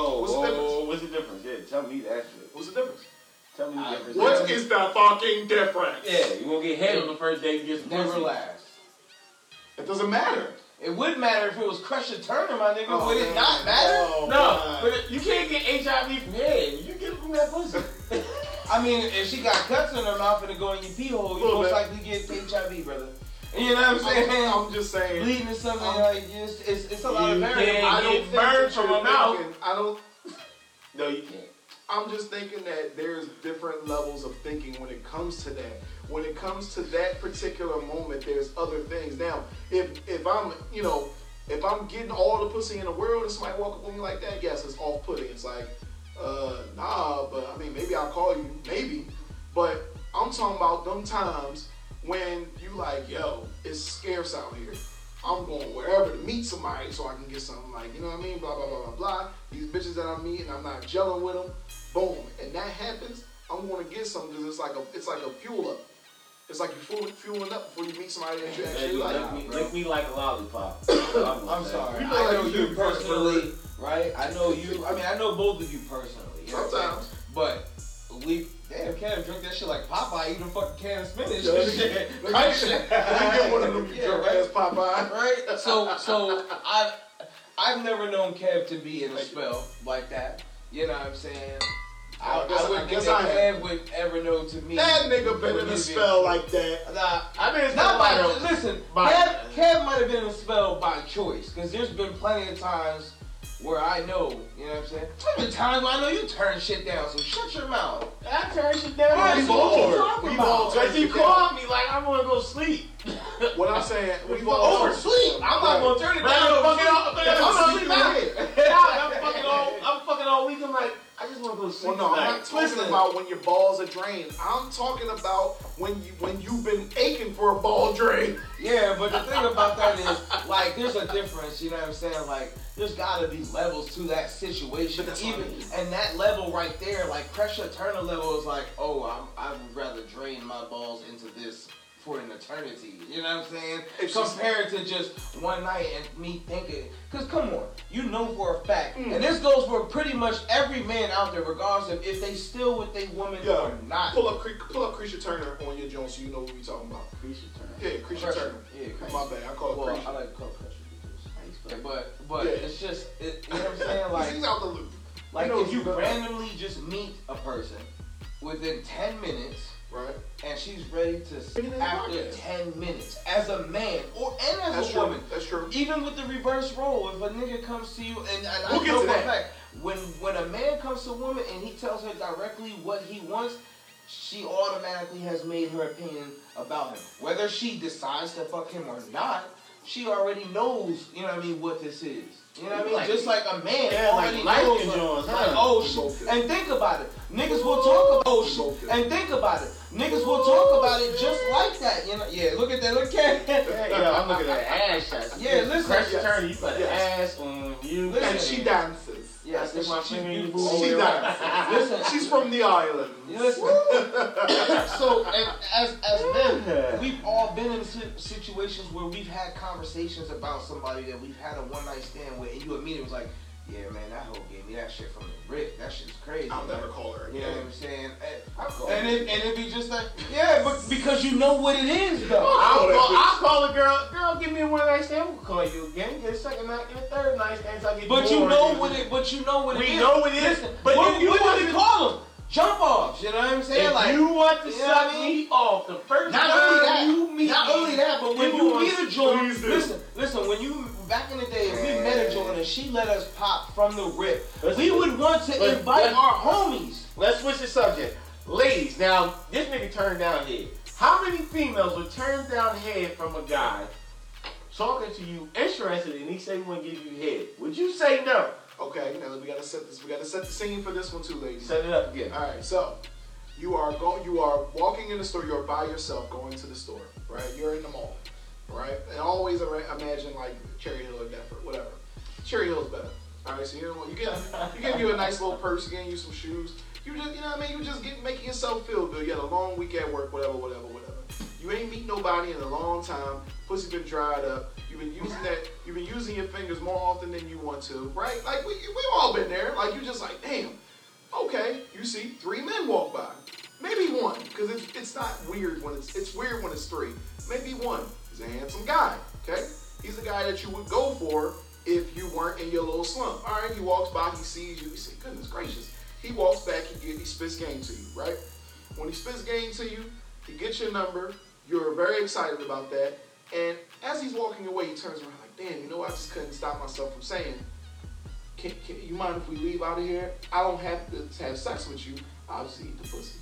Oh, What's the oh, difference? what's the difference? Yeah, tell me that shit. What's the difference? Tell me the I- difference. What is the fucking difference? Yeah, you won't get head on the first day. You get some Never pussy. last. It doesn't matter. It would matter if it was Crusher Turner, my nigga. Oh, would it man. not matter? Oh, No, God. but you can't get HIV from head. You get it from that pussy. I mean, if she got cuts in her mouth and it go in your pee hole, you most bit. likely get HIV, brother. You know what I'm saying? I'm, I'm just saying. Bleeding is something Um, like it's, it's, it's a lot of you variables. I don't get think burned that from you're a mouth. I don't. no, you can't. I'm just thinking that there's different levels of thinking when it comes to that. When it comes to that particular moment, there's other things. Now, if if I'm, you know, if I'm getting all the pussy in the world and somebody walk up on me like that, yes, it's off putting. It's like, uh, nah, but I mean, maybe I'll call you, maybe. But I'm talking about them times when you like, yo, it's scarce out here. I'm going wherever to meet somebody so I can get something like, you know what I mean? Blah, blah, blah, blah, blah. These bitches that I'm meeting, I'm not gelling with them. Boom. And that happens, I'm going to get something because it's like a, it's like a fuel up. It's like you fueling, fueling up before you meet somebody that you actually you like. lick, me, lick me like a lollipop. I'm sorry. You know, I know you you personally, right? I know you. I mean, I know both of you personally. you know what I'm saying? Sometimes. But we, damn, can't drink that shit like Popeye eating fucking can of spinach. Yeah, let Shit. get- let get- it. let get one of them Yeah, drunk right. ass Popeye. right? So, so I've I've never known Kev to be in a spell like that. You know what I'm saying? I, I guess- I would I guess guess I Kev would ever know to me. That nigga been Would in a spell like that. Nah, I mean, it's not by not by listen. by- Kev, Kev might have been in a spell by choice because there's been plenty of times where I know, you know what I'm saying. There's been times where I know you turn shit down, so shut your mouth. I turn shit down. Right, We've What all, you talking we've all turned you shit down. called me like I want to go sleep. What I'm saying, we've all Oversleep. I'm not gonna turn it down. I'm fucking all- That's I'm what not sleep sleeping in now. your head. Yeah, I'm fucking all. I'm fucking all week. I'm like, I just want to go sleep Well, no, I'm not talking Listen. about when your balls are drained. I'm talking about when you when you've been aching for a ball drain. Yeah, but the thing about that is, like, there's a difference. You know what I'm saying? Like, there's got to be levels to that situation. But that's I Even mean. and that level right there, like pressure turner level, is like, oh, I'm, I would rather drain my balls into this for an eternity. You know what I'm saying? It's just- Compared to just one night and me thinking, cause come on, you know for a fact, Mm. and this goes for pretty much every man out there, regardless of if they still with a woman Yeah. or not. Pull up, Cre- pull up Creature Turner on your joint so you know what we talking about. Creature turn. Yeah, Creature Turner. Yeah, crazy. My bad, I call it Well, Creature. I like to call it pressure because, yeah, but but Yeah. it's just it, you know what I'm saying like He's out the loop. like He knows if you randomly just meet a person within 10 minutes Right. and she's ready to Bring it in the after 10 minutes as a man or and as That's a true. woman That's true. even with the reverse role if a nigga comes to you and, and We'll I know to for a that. fact when when a man comes to a woman and he tells her directly what he wants she automatically has made her opinion about him whether she decides to fuck him or not she already knows you know what I mean what this is you know what I mean Like- just like a man Yeah, already life knows like, huh? oh shit and think about it niggas will talk about oh shit and think about it niggas will talk about it just like that you know yeah look at that look at Yeah, yeah, I'm looking at ass shots. Yeah, listen. Pressure Yes. turn. You got an Yes. ass on you. Listen. And she dances. I stick my she- finger in your she- She dances. Listen, She's from the island. Listen. so, and as as men, we've all been in situations where we've had conversations about somebody that we've had a one night stand with, and you immediately was like, "Yeah, man, that hoe gave me that shit from the rip. That shit's crazy." I'll man." never call her again. You know what again. I'm saying? Eh, and, I'll call and it and it be just like, yeah, but because you know what it is, though. I'll that call. I'll call a girl. Girl, give me a one night stand. We'll call you again. Get a second night, get a third night stand. So I get But you bored. know what it. But you know what it We is. know what it is, Listen, but what, if you what do we call them? Jump offs. You know what I'm saying? If like you want to you suck me off the first Not time only that, you meet not me, only that, but when you you meet a joint, listen, listen. When you back in the day, if we met a joint and she let us pop from the rip, Let's- we would want to let's- invite let's- our homies. Let's switch the subject. Ladies, now this nigga turned down head. How many females would turn down head from a guy talking to you, interested, and he say he want to give you head? Would you say no? Okay, now we gotta set this. We gotta set the scene for this one too, ladies. Set it up again. All right, so you are going. You are walking in the store. You're by yourself, going to the store. Right? You're in the mall. Right? And always imagine like Cherry Hill or Deptford, whatever. Cherry Hill's better. All right, so you know, what? you get you give you a nice little purse, you you some shoes. You just you know what I mean. You just get making yourself feel good. You had a long week at work, whatever, whatever, whatever. You ain't meet nobody in a long time. Pussy been dried up. You've been using that. You've been using your fingers more often than you want to, right? Like we we all been there. Like you just like, damn. Okay, you see three men walk by. Maybe one, because it's it's not weird when it's it's weird when it's three. Maybe one. He's a handsome guy. Okay, he's the guy that you would go for if you weren't in your little slump. All right, he walks by, he sees you, he say, goodness gracious. He walks back, he get he spits game to you, right? When he spits game to you, he gets your number. You're very excited about that. And as he's walking away, he turns around like, damn, you know, I just couldn't stop myself from saying, can, can you mind if we leave out of here? I don't have to have sex with you. I'll just eat the pussy.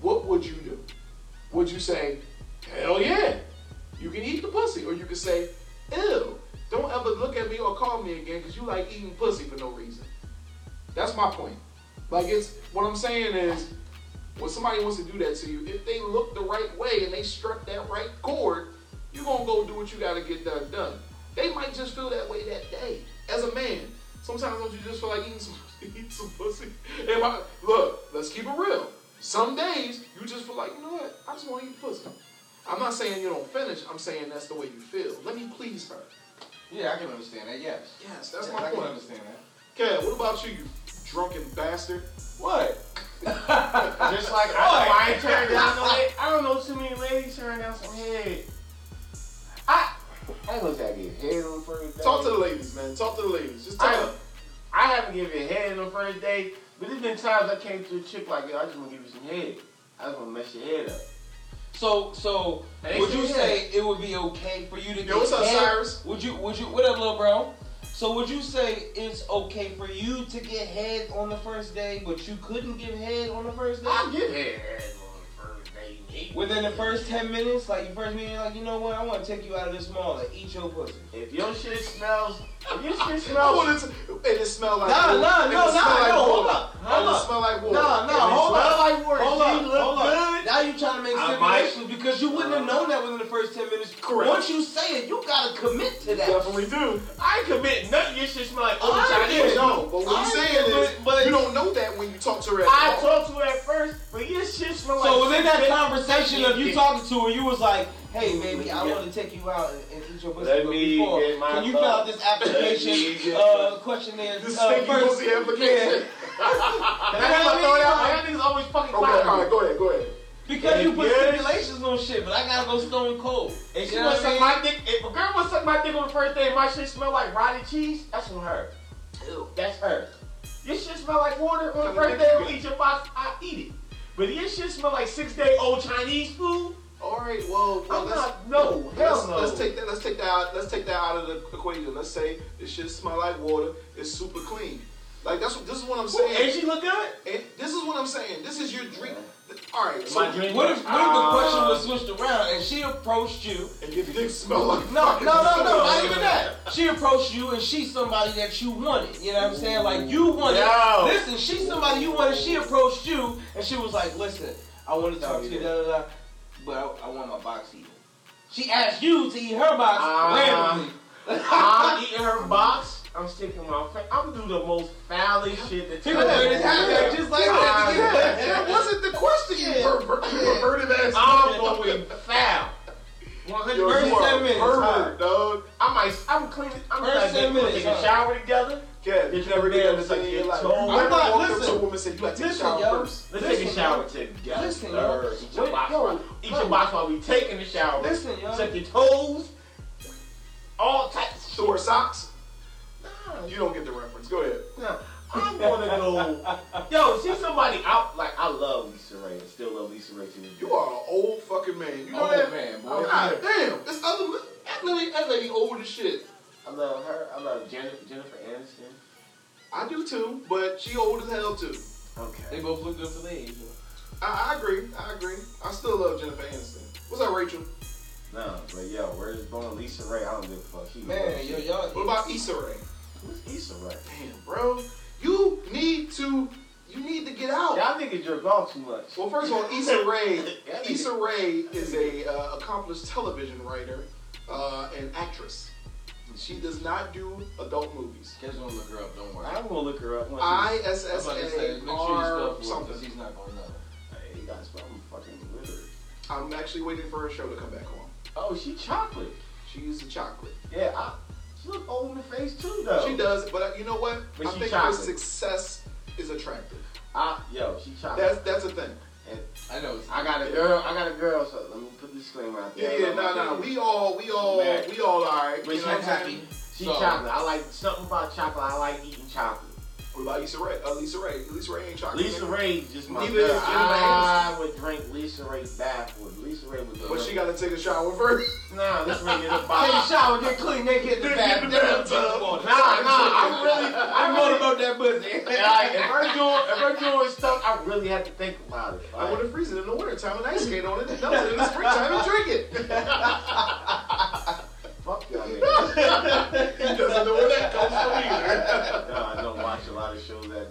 What would you do? Would you say, hell yeah, you can eat the pussy? Or you can say, ew, don't ever look at me or call me again because you like eating pussy for no reason. That's my point. Like it's what I'm saying is when somebody wants to do that to you, if they look the right way and they struck that right chord, you're gonna go do what you gotta get done done. They might just feel that way that day. As a man, sometimes don't you just feel like eating some eating some pussy? My, look, let's keep it real. Some days you just feel like, you know what, I just want to eat pussy. I'm not saying you don't finish, I'm saying that's the way you feel. Let me please her. Yeah, I can understand that. Yes, Yes, that's Yes, my I can point. understand that. Kev, what about you, you drunken bastard? What? Just like I, I ain't turned down no head. I don't know too many ladies turn down some head. I I ain't gonna say I get head on the first day. Talk to the ladies, man. Talk to the ladies. Just tell I, them. I haven't given a head on the first day, But there's been times I came to a chick like, yo, I just want to give you some head. I just want to mess your head up. So, so Hey, would you yeah. say it would be okay for you to Yo, get what's up, head? Cyrus? Would you? Would you? What up, little bro? So would you say it's okay for you to get head on the first day, but you couldn't give head on the first day? I get head on the first day. Within the first ten minutes, like your first meeting, like you know what? I want to take you out of this mall and eat your pussy. If your shit smells, if your shit smells, it to, and it smell like Nah, water. nah, And no, nah, like no, hold up, hold it up. smell like water. Nah, nah, hold up. like water, Hold up, hold up. Now you trying to make stipulations because you wouldn't have known that within the first ten minutes. Correct. Once you say it, you gotta commit to that. Definitely do. I commit nothing. Your shit smell like old I Chinese. No, but what I'm saying is, but- you don't know that when you talk to her at I talked to her at first, but your shit smell like. So within that shit. Conversation of you talking to her, you was like, "Hey, baby, I Yeah. want to take you out and, and eat your pussy." Let but me before, get my can you fill out this thoughts. Let me application get uh, my- questionnaire This uh, stinky first? pussy application. Can I just throw it out? Y'all niggas always fucking Okay, clown all me. right, go ahead, go ahead. Because you put Yes. stipulations on shit, but I gotta go stone cold. If she You know want to what suck my dick, if a girl want to suck my dick on the first day and my shit smell like rotted cheese, that's on her. Ew. That's her. Your shit smell like water on the first day, dick. I'll eat your box, I eat it. But this shit smell like six day old Chinese food, All right, well, well I'm let's, not, no, hell let's, no. let's take that. Let's take that out. Let's take that out of the equation. Let's say this shit smell like water. It's super clean. Like that's what this is what I'm saying. And she look good? And this is what I'm saying. This is your dream. All right, so What if, what if the question was switched around and she approached you? and your dick smell like No, no, no, no, not even that. She approached you and she's somebody that you wanted. You know what I'm saying? Like you wanted. Yo. Listen, she's somebody you wanted. She approached you and she was like, "Listen, I want to talk to you, da da da, but I, I want my box eaten." She asked you to eat her box Ah. randomly. I'm eating her box. I'm sticking my face. I'm doing the most foulest shit that He was wearing his hat back just like that to get That, wasn't the question, you Yeah. pervert, you perverted ass. I'm going foul. 100 Yo, First you 10 minutes, pervert, dog. I might, I'm cleaning, I'm First like, 10 minutes, take a huh? shower together. Kev, Get you your never bed get with like in your your life. toe. I'm not- walked up to a woman and said, you gotta take a Listen, shower yo. first. Let's Listen, take a shower yo. together. Listen, yo. Eat your Wait, box yo, while, eat your box while we taking the shower. Listen, yo. Suck your toes. All types of To wear socks? Nah, You don't get the reference. Go ahead. nah. I'm gonna go. Yo, see somebody out. Like I love Lisa Ray. I still love Lisa Ray to this. You are an old fucking man. You know Old that? man, boy. God damn. This other that lady, that lady old as shit. I love her. I love Jennifer, Jennifer Aniston. I do too, but she old as hell too. Okay. They both look good for their age. I, I agree. I agree. I still love Jennifer Aniston. What's up, Rachel? No, but yo, where's going Lisa Ray? I don't give a fuck. She Man, yo, y'all. What about Issa Rae? Who's Issa Rae? Damn, bro. You need to. You need to get out. Y'all niggas jerk off too much. Well, first of all, Issa Rae. Yeah, nigga. Issa Rae is a uh, accomplished television writer uh, and actress. She does not do adult movies. Kids gonna look her up. Don't worry. I'm gonna look her up. once I she's- S I'm S about to say, A make sure you R spell for him something. he's not gonna know. Hey, you guys, I'm fucking literate. I'm actually waiting for her show to come back on. Oh, she chocolate. She's a chocolate. Yeah, I, she look old in the face too, though. She does, but uh, you know what? But I she think her success is attractive. I, yo, she chocolate. That's that's a thing. and I know. I got a girl. I got a girl. So let me put this disclaimer out Yeah, there. yeah, I no, love my no. We all, we all, Man. we all alright. But You she know what I'm happy. She So- chocolate. I like something about chocolate. I like eating chocolate. What about Lisa Ray? Uh, Lisa Ray. Lisa Ray ain't chocolate. Lisa. Ray just my Neither girl. is I would drink Lisa Ray bath with Lisa Ray with the. But she got to take a shower first. Nah, Lisa Ray get a Take a shower, get clean, then get in the bath. get in the drink bathtub. Nah, nah. I'm really. I'm I'm really. about that pussy. Like, if we're doing, if we're doing stuff, I really have to think about it. I Like, want to freeze it in the winter time and ice skate on it. And dump it in the springtime and drink it. Fuck y'all niggas. he doesn't know where that comes from either. no, I don't watch a lot of shows that.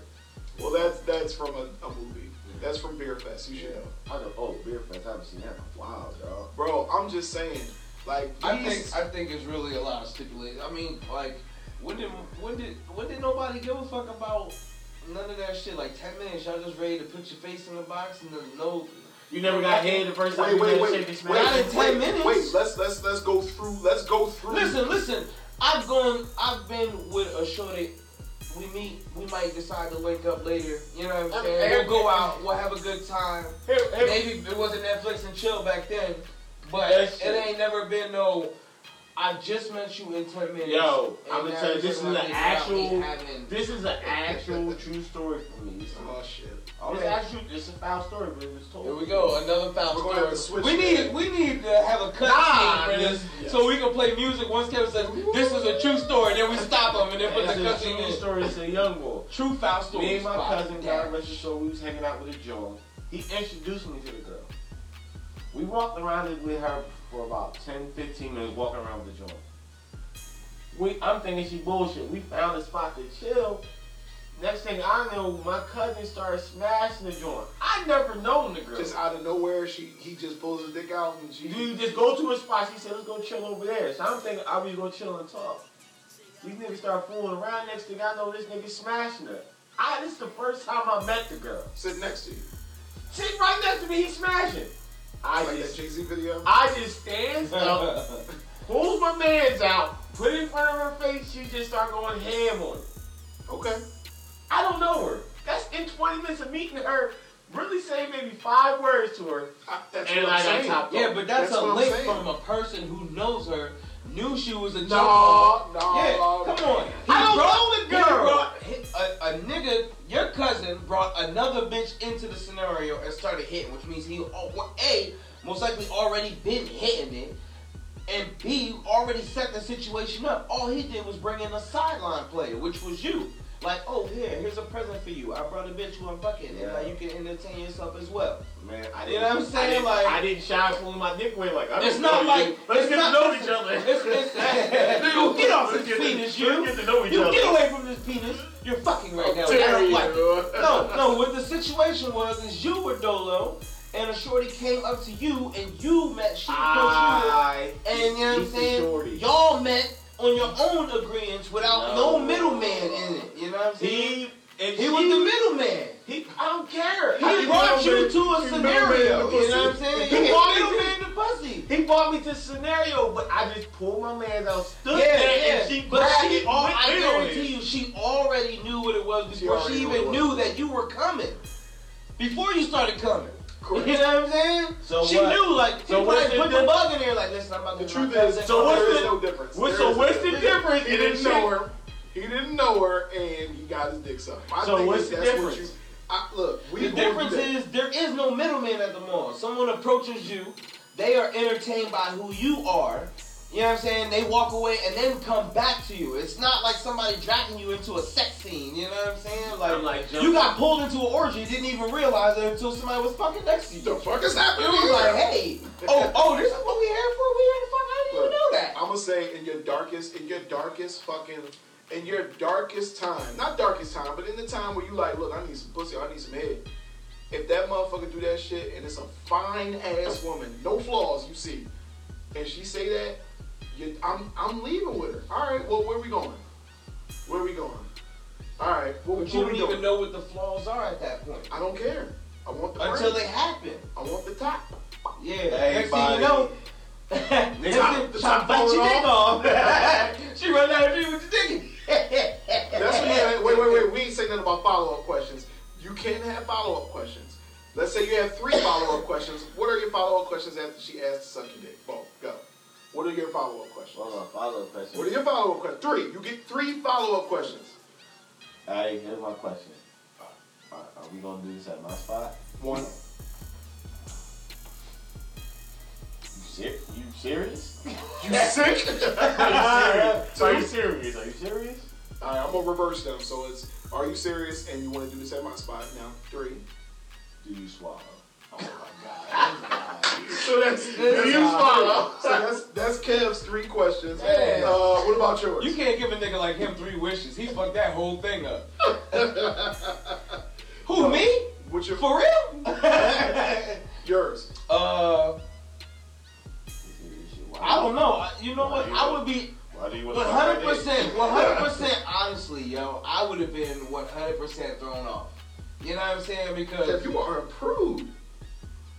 well, that's that's from a, a movie. That's from Beerfest. You should know. I don't. Oh, Beerfest. I haven't seen that. in a while, dog. Bro, I'm just saying. Like, I think I think it's really a lot of stipulation. I mean, like, when did when did when did nobody give a fuck about none of that shit? Like ten minutes, y'all just ready to put your face in the box and then no. You never got head the first time Wait, you wait, did wait, shake and smash? wait, Not in wait, 10 minutes. Wait, let's let's let's go through. Let's go through. Listen, listen. I've gone. I've been with a shorty. We meet. We might decide to link up later. You know what I'm saying? We'll go out. We'll have a good time. Here, here, Maybe it wasn't Netflix and chill back then, but it ain't never been no. I just met you in ten minutes. Yo, I'm gonna tell you, this is an actual. This is an actual true story for me. Oh shit. It's actually it's a foul story, but it was told. Here we go, another foul We're gonna have to story. switch We that. need we need to have a cut Nah, scene for this, this- so we can play music. Once Kevin says this is a true story, then we stop him and then put It's the a cut scene true in. story. It's a young boy. True foul story. Me and my spot. cousin, Damn. God rest his soul, we was hanging out with a joint. He introduced me to the girl. We walked around it with her for about 10, 15 minutes, walking around with the joint. We, I'm thinking she bullshit. We found a spot to chill. Next thing I know, my cousin started smashing the joint. I never known the girl. Just out of nowhere, she he just pulls his dick out and she. You just go to a spot. She said, let's go chill over there. So I'm thinking, I was gonna chill and talk. These niggas start fooling around. Next thing I know, this nigga smashing her. I, this is the first time I met the girl. sit next to you. Sit right next to me, he's smashing. I like that just, Jay Z video. I just stands up, pulls my man's out, put it in front of her face. She just start going ham on it. Okay. I don't know her. That's in 20 minutes of meeting her. Really saying maybe five words to her. I, that's And what I I'm got saying. top Yeah, but that's, That's a link saying. from a person who knows her, knew she was a jump No, no. Yeah, come on. He I don't brought- know the he girl. brought- a, a nigga, your cousin brought another bitch into the scenario and started hitting, which means he, oh, A, most likely already been hitting it, and B, already set the situation up. All he did was bring in a sideline player, which was you. Like, oh, here, here's a present for you. I brought a bitch who I'm fucking, and like, you can entertain yourself as well. Man, I You know what I'm saying? I Like- I didn't shy pulling my dick away like I It's don't like you. let's get not, to know each other. It's, it's, you get off this penis, let's you. get to know each You other. get away from this penis. You're fucking right now. I dare don't you. No, no. What the situation was is you were Dolo, and a shorty came up to you, and you met she approached I you, and you know what I'm saying? Y'all met on your own agreements without no, No. middleman in it. You know what I'm saying? He He was the middleman. He, I don't care. He I brought you to a scenario. You know what I'm saying? He He brought me to. the pussy. He brought me to scenario, but I just pulled my man out, stood Yeah, there, yeah. and she but she, all, I guarantee you, she already knew what it was before she, knew even knew that you were coming. Before you started coming. Correct. You know what I'm saying? So she what? knew, like, So what's probably the put the bug in there, like, listen, I'm about The to truth my cousin is, So what's there over. is the- no difference. So what's the difference? He didn't know her. He didn't know her, and he got his dick sucked. My So thing what's is, the that's what difference? you. I, look, we The difference that. is there is no middleman at the mall. Someone approaches you, they are entertained by who you are. You know what I'm saying? They walk away and then come back to you. It's not like somebody dragging you into a sex scene. You know what I'm saying? Like, I'm like, you got pulled into an orgy, didn't even realize it until somebody was fucking next to you. The fuck is It happening? was here? like, hey, oh, oh, this is what we here for. We here to fuck. I didn't even know that. I'm gonna say in your darkest, in your darkest fucking, in your darkest time, not darkest time, but in the time where you like, look, I need some pussy, I need some head. If that motherfucker do that shit and it's a fine ass woman, no flaws you see, and she say that, you, I'm I'm leaving with her. All right, well where we going? Where we going? All right, what, But you don't doing? even know what the flaws are at that point I don't care. I want the until they happen. I want the top. Yeah. Hey, Next thing you know. Nigga, top- the Try top bite your falling dick off. she run out of you with your dick. That's what you wait, wait, wait. We ain't saying nothing about follow up questions. You can have follow up questions. Let's say you have three follow up questions. What are your follow up questions after she asks to suck your dick? Boom, go. What are your follow up questions? Hold on, follow up question. What are your follow up questions? Three. You get three follow up questions. Alright, here's my question. Alright, are we gonna do this at my spot? One. Ser- you serious? You sick? Are you serious? Are you serious? All right, I'm gonna reverse them. So it's are you serious and you want to do this at my spot now? Three. Do you swallow? Oh my god. so that's do you swallow? So that's that's Kev's three questions. Uh, what about yours? You can't give a nigga like him three wishes. He fucked that whole thing up. Who, me? What's your For real? yours? uh, You serious? You- I don't know. You know what? I would be Why do you want One hundred percent, one hundred percent. Honestly, yo, I would have been one hundred percent thrown off. You know what I'm saying? Because you are a prude.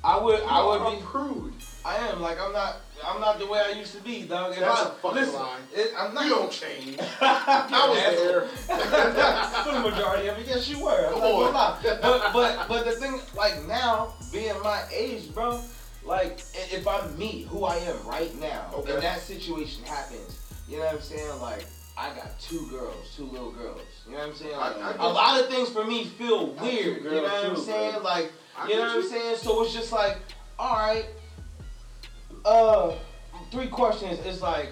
I would, You I would be. prude. I am like I'm not. I'm not the way I used to be, dog. If That's I, a fucking listen, lie. It, I'm not. You don't change. I was there. For the majority of it, yes, you were. I'm Come not on. But but but the thing, like now, being my age, bro, like if I'm me, who I am right now, Okay. and that situation happens, you know what I'm saying? Like I got two girls, two little girls. You know what I'm saying? Like, I- I a lot of things for me feel weird. You know what I'm saying? bro. Like I you know what you. I'm saying? So it's just like, all right, uh, three questions. It's like.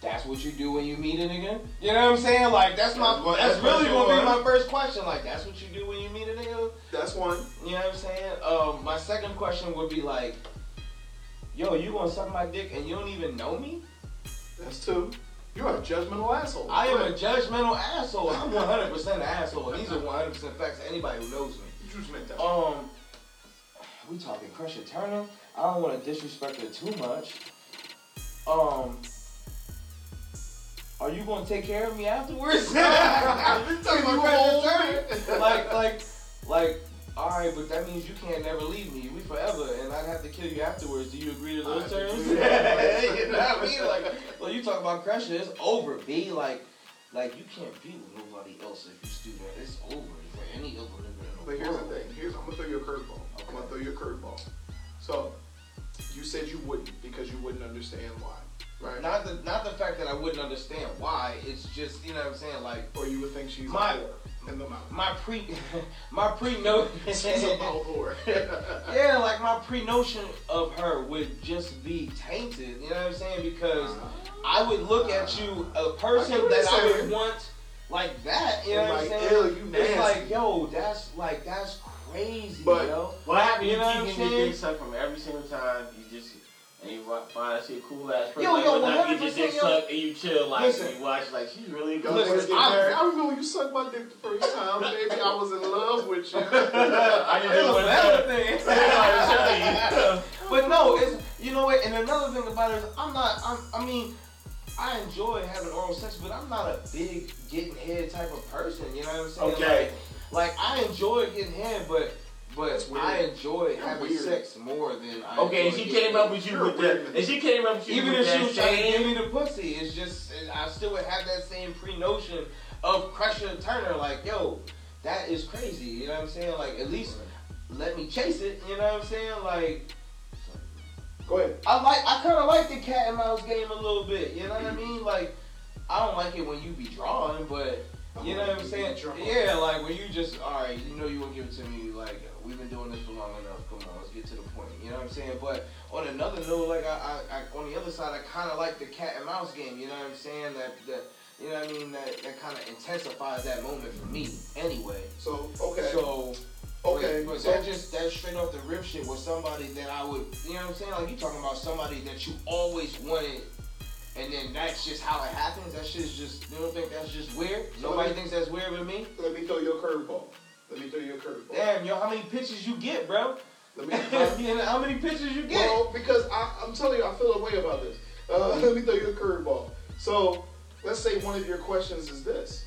That's what you do when you meet a nigga. You know what I'm saying? Like that's my That's that's, that's really gonna be my first question. Like that's what you do when you meet a nigga. That's one. You know what I'm saying? Um, my second question would be like, yo, you gonna suck my dick and you don't even know me? That's two. You're a judgmental asshole. I am a judgmental asshole. I'm 100% an asshole. These are 100% facts. to Anybody who knows me. You just make that. Um, we talking Crusher Turner. I don't want to disrespect her too much. Um, are you gonna take care of me afterwards? We talking about Crusher Crusher Turner. like, like, like. All right, but that means you can't never leave me. We forever, and I'd have to kill you afterwards. Do you agree to those terms? you know what I mean? Like, well, you talk about Crusher, it's over. B, like, like you can't be with nobody else if you student. It's over for any other nigga But here's the thing. Here's I'm gonna throw you a curveball. I'm gonna throw you a curveball. So, you said you wouldn't because you wouldn't understand why, right? Not the not the fact that I wouldn't understand why. It's just you know what I'm saying. Like or you would think she's My- a in the mouth. my pre my pre note. She's a mouth whore. yeah, like my pre notion of her would just be tainted. You know what I'm saying? Because uh-huh. I would look at you a person I that I would want like that. You know And what I'm like, saying? ew, you It's like yo, that's like that's crazy, But- yo. What happened? You You, know what keep I'm getting your saying? from every single time. You and you find she a cool ass person. Yo, yo, when I get your 100%, dick yo. sucked and you chill like Listen. you watch like she's really Go good. Listen, I-. I remember you sucked my dick the first time, baby. I was in love with you. I didn't another thing. But no, it's you know what, and another thing about it is I'm not I'm I mean, I enjoy having oral sex, but I'm not a big getting head type of person, you know what I'm saying? Okay. Like, like I enjoy getting head, but but. I enjoy having weird. sex more than I Okay, and she came up with you You're with that, and she came up with you Even with if she that was trying to give me the pussy, it's just I still would have that same pre notion of Crusher Turner. Like, yo, that is crazy. You know what I'm saying? Like, at least let me chase it. You know what I'm saying? Like, Go ahead. I like I kind of like the cat and mouse game a little bit. You know what I mean? Like, I don't like it when you be drawing, but you know what I'm saying? Yeah, like when you just all right, you know you won't give it to me. Like we've been doing this for long enough. Come on, let's get to the point. You know what I'm saying? But on another note, like I, I, I on the other side, I kind of like the cat and mouse game. You know what I'm saying? That that you know what I mean? That that kind of intensifies that moment for me. Anyway. So okay. So. okay. But, but so that just that straight off the rip shit was somebody that I would you know what I'm saying? Like you talking about somebody that you always wanted and then that's just how it happens. That shit's just you don't think that's just weird? So Nobody me- thinks that's weird with me? let me throw you a curveball. Let me throw you a curveball. Damn, yo, how many pitches you get, bro? Let me. you how many pitches you get? Well, because I, I'm telling you, I feel a way about this. Uh, let me throw you a curveball. So, let's say one of your questions is this.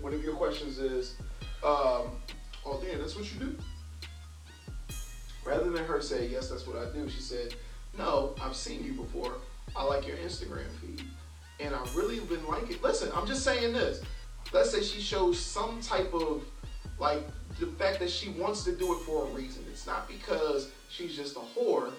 One of your questions is, um, oh, damn, that's what you do? Rather than her say, yes, that's what I do, she said, no, I've seen you before. I like your Instagram feed. And I really been liking it. Listen, I'm just saying this. Let's say she shows some type of, like, the fact that she wants to do it for a reason. It's not because she's just a whore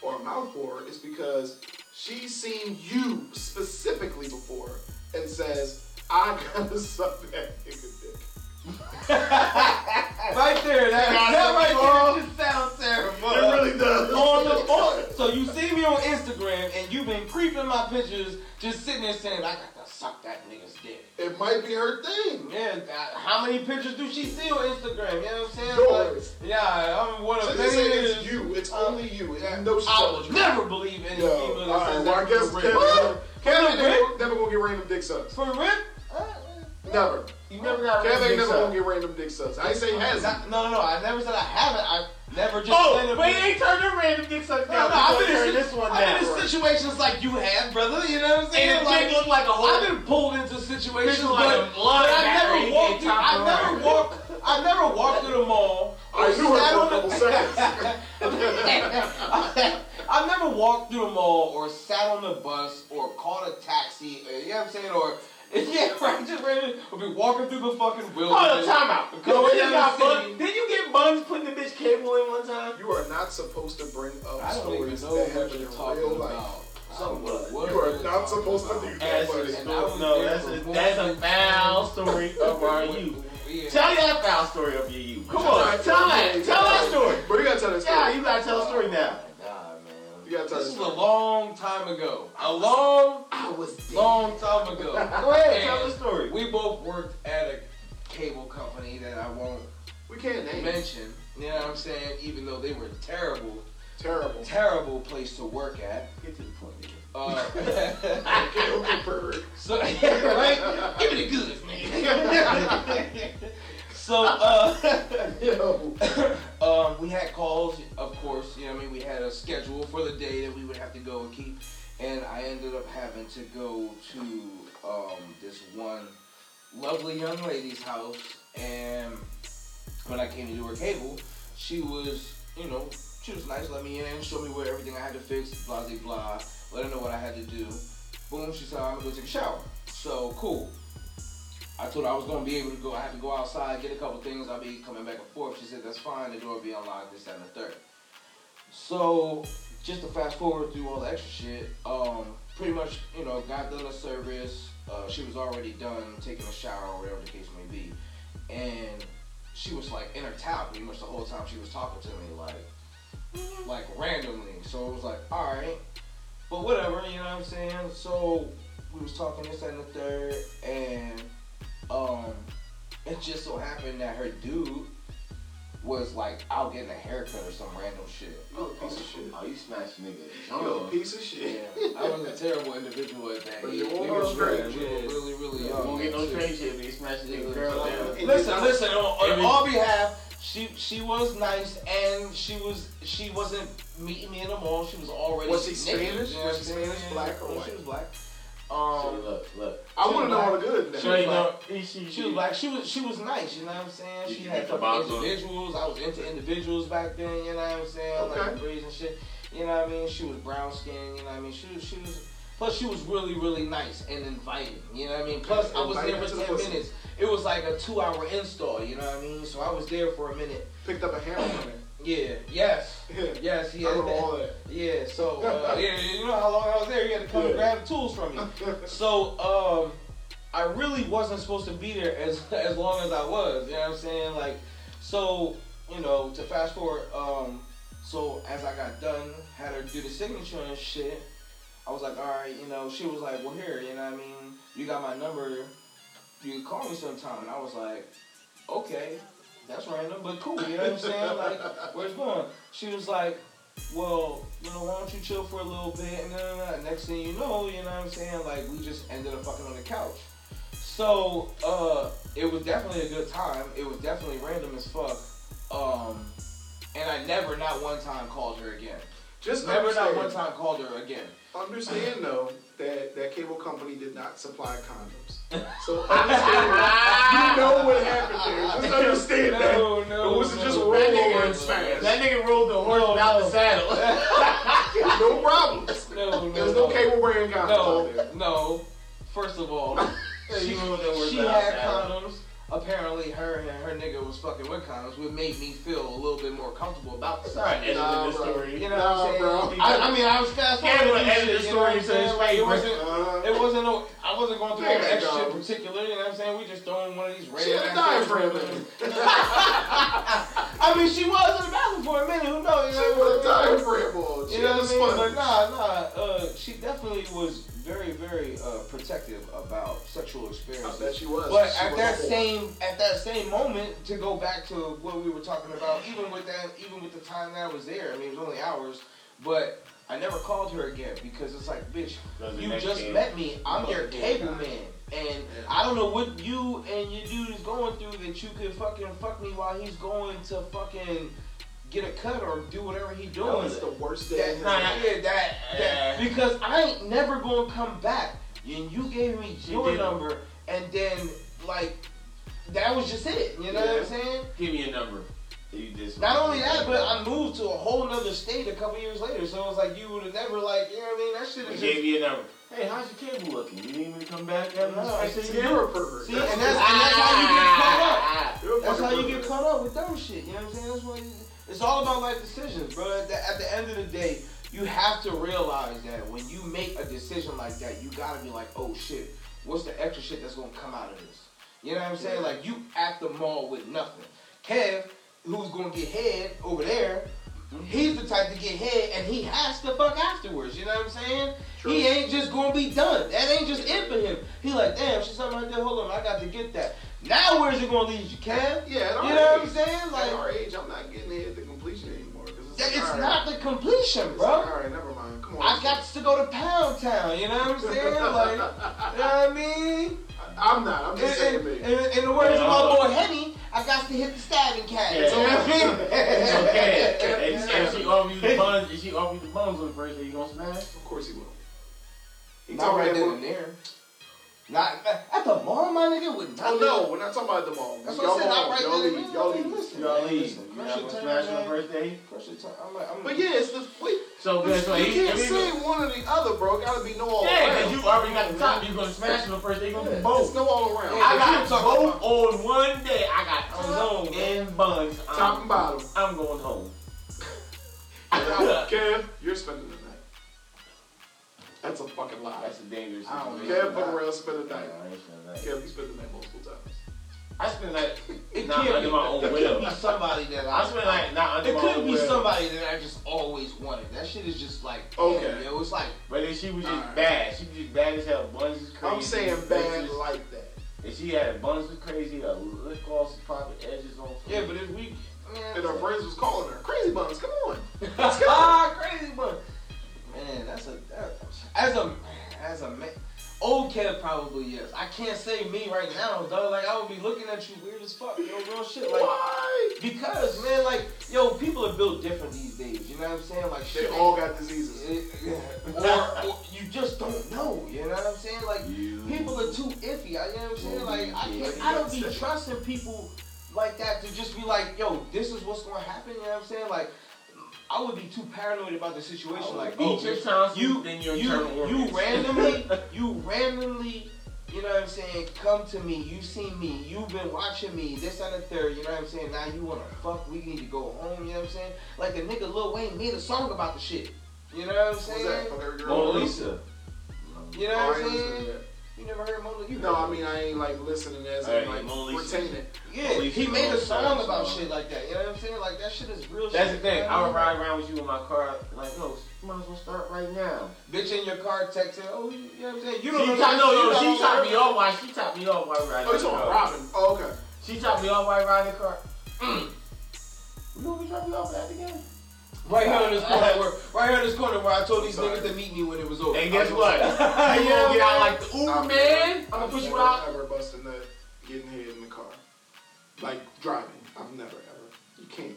or a mouth whore. It's because she's seen you specifically before and says, I gotta suck that nigga dick. right there, that, that right there just sounds terrible. It really does. on the on, so you see me on Instagram and you've been creeping my pictures, just sitting there saying I got suck that nigga's dick. It might be her thing. Yeah, uh, how many pictures do she see on Instagram? You know what I'm saying? Yours. Like, yeah, I'm one of you many. it's you. It's only you. And you know I telling would never believe any Yo, female that all right, says well, I that guess for Kevin, real. Kevin For never, real? never gonna get random dick sucks. For real? Uh, Never. You never got Kevin a ain't never gonna get random dick sucks. I ain't say has. not- no, no, no. I never said I haven't. I never just. Oh, said it but was- ain't turned the random dick suck No, no, I've been, in, this one I've been in situations like you have, brother. You know what I'm saying? And like, look like a I've been pulled into situations, like but, but I never walked. in Through, top I never walked. I never walked through the mall. I knew her for a couple seconds. I've never walked through the mall or sat on the bus or caught a taxi. uh, You know what I'm saying? Or yeah, right. Just ran. We'll be walking through the fucking Hold wilderness. up, time out. Go Did you, down got the bun- city. did you get buns putting the bitch cable in one time? You are not supposed to bring up I stories know that what happen you're in talking real about. life. So what? what You are not supposed to about. do that, That's buddy. a And I was no, that's a more that's a foul story of our youth. Yeah. Tell that foul story of your youth. Come on, tell yeah, that, tell yeah. that story. But you gotta tell that story. Yeah, you gotta tell a story now. This is a long time ago. A long, I was dead. long time ago. Go ahead, tell the story. We both worked at a cable company that I won't We can't name mention. You know what I'm saying? Even though they were terrible, Terrible. terrible place to work at. Get to the point. Uh, Okay, okay, bird. so right? Give me the goods, man. So uh, Yo. um, we had calls, of course. You know, I mean, we had a schedule for the day that we would have to go and keep, and I ended up having to go to um, this one lovely young lady's house, and when I came to do her cable, she was, you know, she was nice, let me in, showed me where everything I had to fix, blah blah blah, let her know what I had to do. Boom, she said I'm gonna go take a shower. So cool. I told her I was gonna be able to go. I had to go outside, get a couple things. I'll be coming back and forth. She said that's fine. The door will be unlocked. This that, and the third. So just to fast forward through all the extra shit, um, pretty much you know got done the service. Uh, she was already done taking a shower or whatever the case may be, and she was like in her towel pretty much the whole time she was talking to me like like randomly. So it was like all right, but whatever, you know what I'm saying. So we was talking this that, and the third, and um, it just so happened that her dude was like out getting a haircut or some random shit. You a piece of shit. Oh, you smashed nigga. You a piece of shit. Yeah, I was a terrible individual at that But you won't were go straight, really, we were yeah. really, really You young. won't get no too. straight shit, but you smashed nigga girl down. And Listen, listen. On, on all behalf, she she was nice, and she was she wasn't meeting me in the mall. She was already. Was she Spanish? Was she Spanish, black, or white? She was black. So Um, look, look. I She want to know all the good. She So now. know, like- she, she was like she was she was nice. You know what I'm saying? She had get the fucking individuals. I was into individuals back then. You know what I'm saying? Okay. the braids and shit. You know what I mean? She was brown skinned. You know what I mean? She was she was. Plus, she was really, really nice and inviting. You know what I mean? Plus, I was there for 10 pussy. minutes. It was like a two hour install, you know what I mean? So I was there for a minute. Picked up a hammer from it. Yeah, yes. Yeah. Yes, he I had that. all that. Yeah, so, uh, yeah, you know how long I was there? You had to come and grab tools from me. So, um, I really wasn't supposed to be there as as long as I was. You know what I'm saying? Like, so you know, to fast forward, um, so as I got done, had her do the signature and shit. I was like, all right, you know, she was like, well, here, you know what I mean? You got my number. You can call me sometime. And I was like, okay, that's random, but cool. You know what I'm saying? Like, where's going? She was like, well, you know, why don't you chill for a little bit? And then next thing you know, you know what I'm saying? Like, we just ended up fucking on the couch. So, uh, it was definitely a good time. It was definitely random as fuck. Um, and I never, not one time, called her again. Just Never, not one time, called her again. Understand though that that cable company did not supply condoms. So understand, you know what happened there. Just understand that. No, no, It wasn't no, just no, roll no, over and smash. That nigga rolled the horse No, without no. the saddle. no problems. No, no, There's no no. cable wearing condoms out there. No, no. First of all, she, You rolled the horse she without had condoms. Apparently, her and her nigga was fucking with condoms, which made me feel a little bit more comfortable about the story. editing Nah, the story. You know Nah, what I'm saying? bro. I, I mean, I was fast Yeah, forwarding but shit, you know what story I'm so saying? Like, it wasn't. Uh, It wasn't no. I wasn't going through Yeah, extra shit particular. You know what I'm saying? We just throwing one of these she random. had a diaphragm in I mean, she was in the bathroom for a minute. Who knows? You She know was a what I'm saying? diaphragm. She You know a what I mean? But nah, nah. Uh, she definitely was very, very uh, protective about sexual I experiences. bet she was. But She at was that same at that same moment, to go back to what we were talking about, even with that, even with the time that I was there, I mean, it was only hours, but I never called her again because it's like, bitch, Because the you just game- met me. I'm your cable man, and I don't know what you and your dude is going through that you could fucking fuck me while he's going to fucking get a cut or do whatever he That doing. was the worst day. That, in his nah, yeah, that, that, because I ain't never gonna come back. And you gave me She your did. number, and then like that was just it. You know what I'm saying? Give me a number. You just Not only that, but I moved to a whole nother state a couple years later. So it was like you would have never like, you know what I mean? That shit I is gave just you a number. Hey, how's your cable looking? You need me to come back and No, I See, said, you're a pervert. See, and that's, and that's how you get caught up. You're a That's how you get caught up with dumb shit. You know what I'm saying? That's why you- it's all about life decisions, bro. At the, at the end of the day, you have to realize that when you make a decision like that, you gotta be like, oh shit, what's the extra shit that's gonna come out of this? You know what I'm saying? Like you at the mall with nothing. Kev, who's gonna get head over there, he's the type to get head and he has to fuck afterwards. You know what I'm saying? True. He ain't just gonna be done. That ain't just it for him. He like, damn, she's something right there. Hold on, I got to get that. Now where's it gonna lead you, Kev? Yeah, You know what I'm age, saying? at Like, our age, I'm not getting it to completion anymore. Cause it's, like, it's all right, not the completion, bro. like, all right, never mind. Come on. I got to go to Pound Town. You know what I'm saying? Like, you know what I mean? I'm not. I'm In, just saying in, in, in the words of my boy Henny, I got to hit the stabbing cat. Yeah. You know what I mean? It's okay. And, and she offer you the buns, and she offer you the buns on the first day, you gonna smash? Of course he will. He Not right then and there. Not at the mall, my nigga. With Oh no, we're not talking about the mall. That's y'all what I said. Not home. right y'all then leave. Y'all leave. listen, Y'all leave. listen. You're not Crush gonna smash turn, on the first day? Crush your turn. I'm like, I'm But yeah, it's the wait. So good. So you can't say one or the other, bro. Gotta be no all Yeah, around. because you already got the top. You're gonna smash on the first day. You're gonna do It's both. no all around. Yeah. I got both on one day. I got ozone and buns. Top and bottom. I'm going home. Kev, you're spending the night. That's a fucking lie. That's a dangerous I don't situation. Kev, fuck around, spend the Nah, night. I ain't spending that. Kev, you spend the night multiple times. I spend like It not can't under be, my own it will. could be somebody that I spend like not under It my could be will. somebody that I just always wanted. That shit is just like, Okay. okay, yo, it's like, But then she was just Alright. bad. She was just bad as hell. Buns is crazy. I'm saying bad Buns like that. And she had buns was crazy. A lip gloss, popping edges on. yeah, but if we, man, And her friends was calling her crazy buns. Come on. ah, crazy, but man, that's a that, as a as a man. Old Kev probably yes. I can't say me right now, though. Like I would be looking at you weird as fuck, yo, real shit. Like Why? because man, like yo, people are built different these days. You know what I'm saying? Like They shit all got diseases. or, or you just don't know. You know what I'm saying? Like You. people are too iffy. You know what I'm saying? Like I can't. I don't be trusting people like that to just be like, yo, this is what's gonna happen. You know what I'm saying? Like I would be too paranoid about the situation. Oh, like oh, oh, just sounds you then you internal you organs. randomly you randomly. You know what I'm saying? Come to me. You've seen me. You've been watching me. This and the third. You know what I'm saying? Now you wanna fuck? We need to go home. You know what I'm saying? Like the nigga Lil Wayne made a song about the shit. You know what I'm saying? that? Fuck every girl. Mona Lisa. You know Oh, what I'm ain't listening saying? To that. You never heard Mona? You No, I mean I ain't like listening as Hey, in like Mona retaining it. Yeah, he made a song about song. shit like that. You know what I'm saying? Like that shit is real That's the shit. thing. you know I would ride around with you in my car, like, yo, you might as well start right now. Bitch in your car texting, oh, you, you know what I'm saying? You don't know. top, no, you no, don't she know topped her. me off while she topped me off while riding. Oh, you talking car. about Robin? Oh, okay. She topped me off while riding the car. Mm. You know we dropped me off at again? Right here in this corner, where, right here in this corner where I told these Sorry. niggas to meet me when it was over. And guess what? sorry. You gonna get out like the Uber I've man? I'm gonna I've push you never, out. Ever busting nut, getting head in the car, like driving. I've never ever. You can't.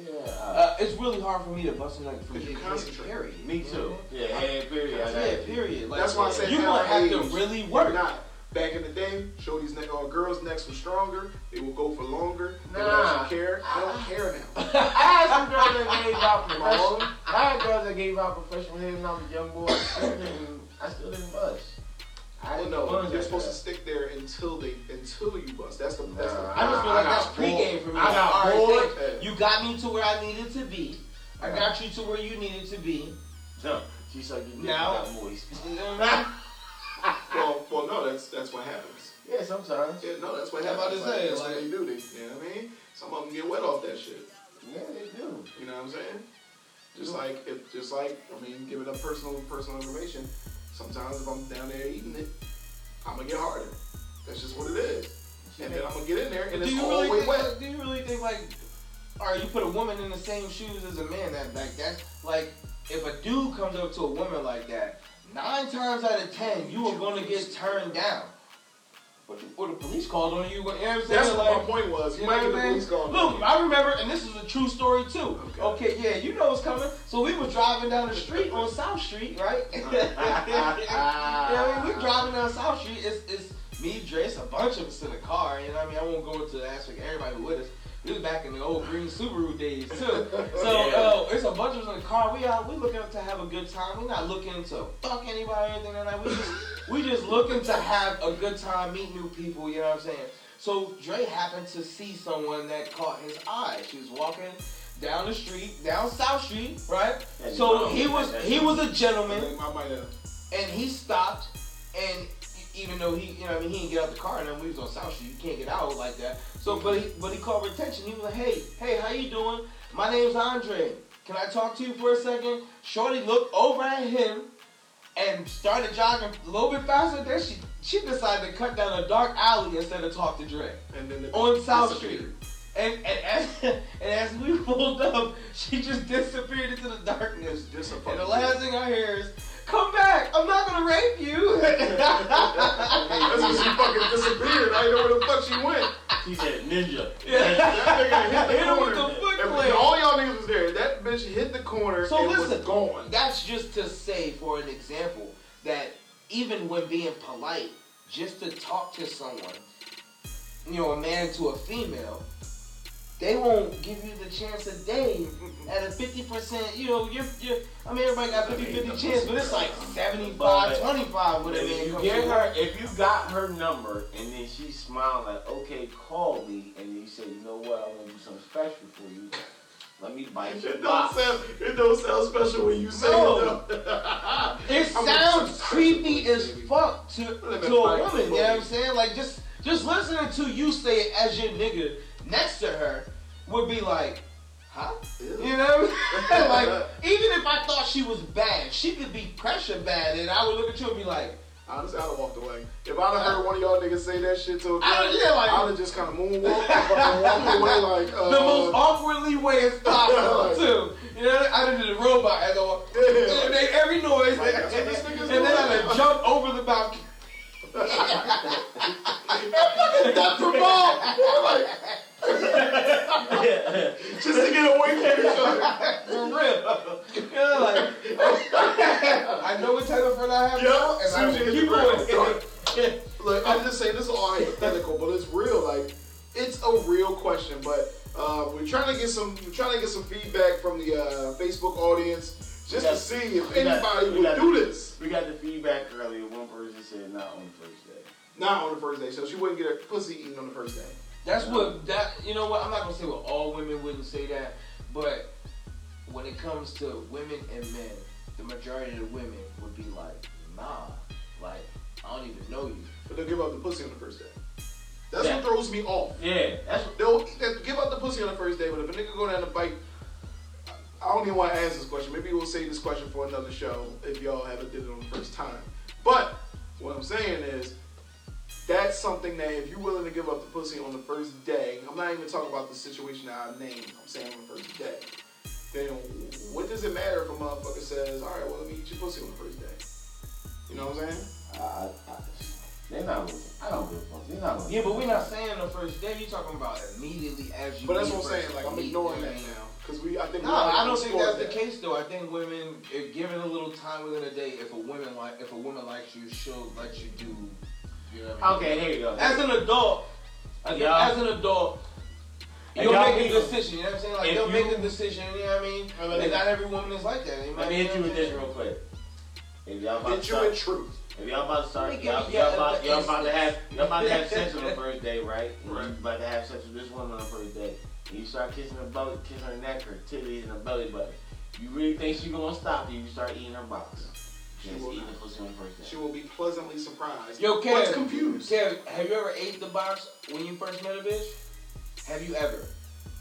Yeah. Uh, it's really hard for me to bust a nut from Cause you getting hit, concentrate. period. Me too. Yeah, yeah, period. I I'm got. Yeah, period. Like, That's why I said you at gonna our have to age, really You're work. not. Back in the day, shorties ne- or girls' necks were stronger. They will go for longer. They would Nah. actually care. I don't care now. I had some girls that gave out professional. wrong? I had girls that gave out professional head when I was a young boy. I still didn't. I still didn't bust. I Well, didn't no, bust you're after supposed to that. stick there until they until you bust. That's the that's the. Nah. I just feel like that's pregame for me. I got All right, bored. thank- You got me to where I needed to be. I got you to where you needed to be. No, she sucked your dick Now- got moist. You know what I mean? Well, well, no, that's that's what happens. Yeah, sometimes. Yeah, no, that's what I'm about happens. to say, that's like- what they do. They, you know what I mean? Some of them get wet off that shit. Yeah, they do. You know what I'm saying? Just like if, just like I mean, giving up personal personal information. Sometimes if I'm down there eating it, I'm gonna get harder. That's just what it is. And then I'm gonna get in there and it's all really think? wet. Like, do you really think like, all right, you put a woman in the same shoes as a man? That like that's like if a dude comes up to a woman like that, nine times out of ten, you are gonna get turned down. Or the, or the police called on you. You know what I'm saying? That's what like, my point was. You, You might get the police call. Look, I remember, and this is a true story too. Okay. Okay, yeah, you know what's coming. So we were driving down the street on South Street, right? you know what I mean? We driving down South Street. It's, it's me, Dre, it's a bunch of us in the car. You know what I mean? I won't go into the aspect of everybody with us. This is back in the old green Subaru days too. So uh, it's a bunch of us in the car. We out. We looking to have a good time. We not looking to fuck anybody or anything like that. We just we just looking to have a good time, meet new people. You know what I'm saying? So Dre happened to see someone that caught his eye. She was walking down the street, down South Street, right? Yeah, you So he was he was a gentleman think I might have. and he stopped and even though he you know I mean he didn't get out the car and then we was on South Street you can't get out like that. So mm-hmm. but he but he called for attention he was like hey hey how you doing? My name's Andre. Can I talk to you for a second? Shorty looked over at him and started jogging a little bit faster. Then she she decided to cut down a dark alley instead of talk to Dre And then the on South Street. And, and, as, and as we pulled up, she just disappeared into the darkness. Just a And the last thing I hear is, "Come back! I'm not gonna rape you." That's when she fucking disappeared. I didn't know where the fuck she went. He said ninja. That nigga hit Hit the him with corner. the foot And clamp. all y'all niggas was there. That bitch hit the corner So and listen, was gone. That's just to say, for an example, that even when being polite, just to talk to someone, you know, a man to a female, they won't give you the chance a day at a 50%, you know, you're, you're, I mean, everybody got 50 50 chance, but it's like 75 25 with a If man you get her, work. if you got her number and then she smiled like, okay, call me, and then you say, you know what, I want to do something special for you. Let me bite your It don't box. sound. It don't sound special when you say No. it. though. It sounds creepy as fuck to, to a woman, you know what I'm saying? Like, just just listening to you say it as your nigga next to her would be like, huh? You know what I'm saying? like, even if I thought she was bad, she could be pressure bad, and I would look at you and be like, Honestly, I'd have walked away. If I'd have heard one of y'all niggas say that shit to a girl, I- yeah, like- I'd have just kind of moonwalked, fucking walked away like, uh, the most awkwardly way as possible, too. You know, I done did a robot as I Yeah. and make every noise, Like, and what then I doing. done jump over the balcony. That's the ball. like, just to get away from each other. For real. You like, I know what type of friend I have Yup, now, and soon I as you keep going. Look, I'm just saying this is all hypothetical, but it's real. Like, it's a real question. But uh, we're trying to get some, we're trying to get some feedback from the uh, Facebook audience, just got- to see if we got- anybody would got- do this. We got the feedback earlier. One person said not on the first day. Not on the first day, so she wouldn't get her pussy eaten on the first day. That's what that you know what I'm not gonna say what all women wouldn't say that, but when it comes to women and men, the majority of the women would be like, nah, like I don't even know you. But they'll give up the pussy on the first day. That's Yeah. what throws me off. Yeah, that's what. They'll, they'll give up the pussy on the first day, but if a nigga go down to bite, I don't even want to ask this question. Maybe we'll save this question for another show if y'all haven't did it on the first time. But what I'm saying is, that's something that if you're willing to give up the pussy on the first day, I'm not even talking about the situation that I named. I'm saying on the first day. Then what does it matter if a motherfucker says, all right, well let me eat your pussy on the first day? You know what I'm saying? I, I, I, they're not looking. I don't give a fuck. They're not looking. Yeah, but we're not saying the first day. You're talking about immediately as you. But that's what I'm saying. Like I'm ignoring that what I mean? now because we. I think No, we I don't think explored that's the case though. I think women, if given a little time within a day, if a woman like, if a woman likes you, she'll let you do. You know what I mean? Okay, here you go. As an adult, again, Yeah. as an adult, And you'll y'all make a decision. You know what I'm saying? Like if they'll make a decision. You know what I mean? I mean, And not every woman is like that. You Let me hit you with this real quick. If y'all about Hit to you start, truth. if y'all about to start, Let me y'all, you- y'all, about, y'all about to have, y'all about to have sex on the first day, right? And Right. You about to have sex with this woman on the first day. And you start kissing her belly, kissing her neck, her titties, and her belly button. You really think she gonna stop you? You start eating her box. She will eating not. the pussy on the first day. She will be pleasantly surprised. Yo, Kev. What's confused? Kev, have you ever ate the box when you first met a bitch? Have you ever?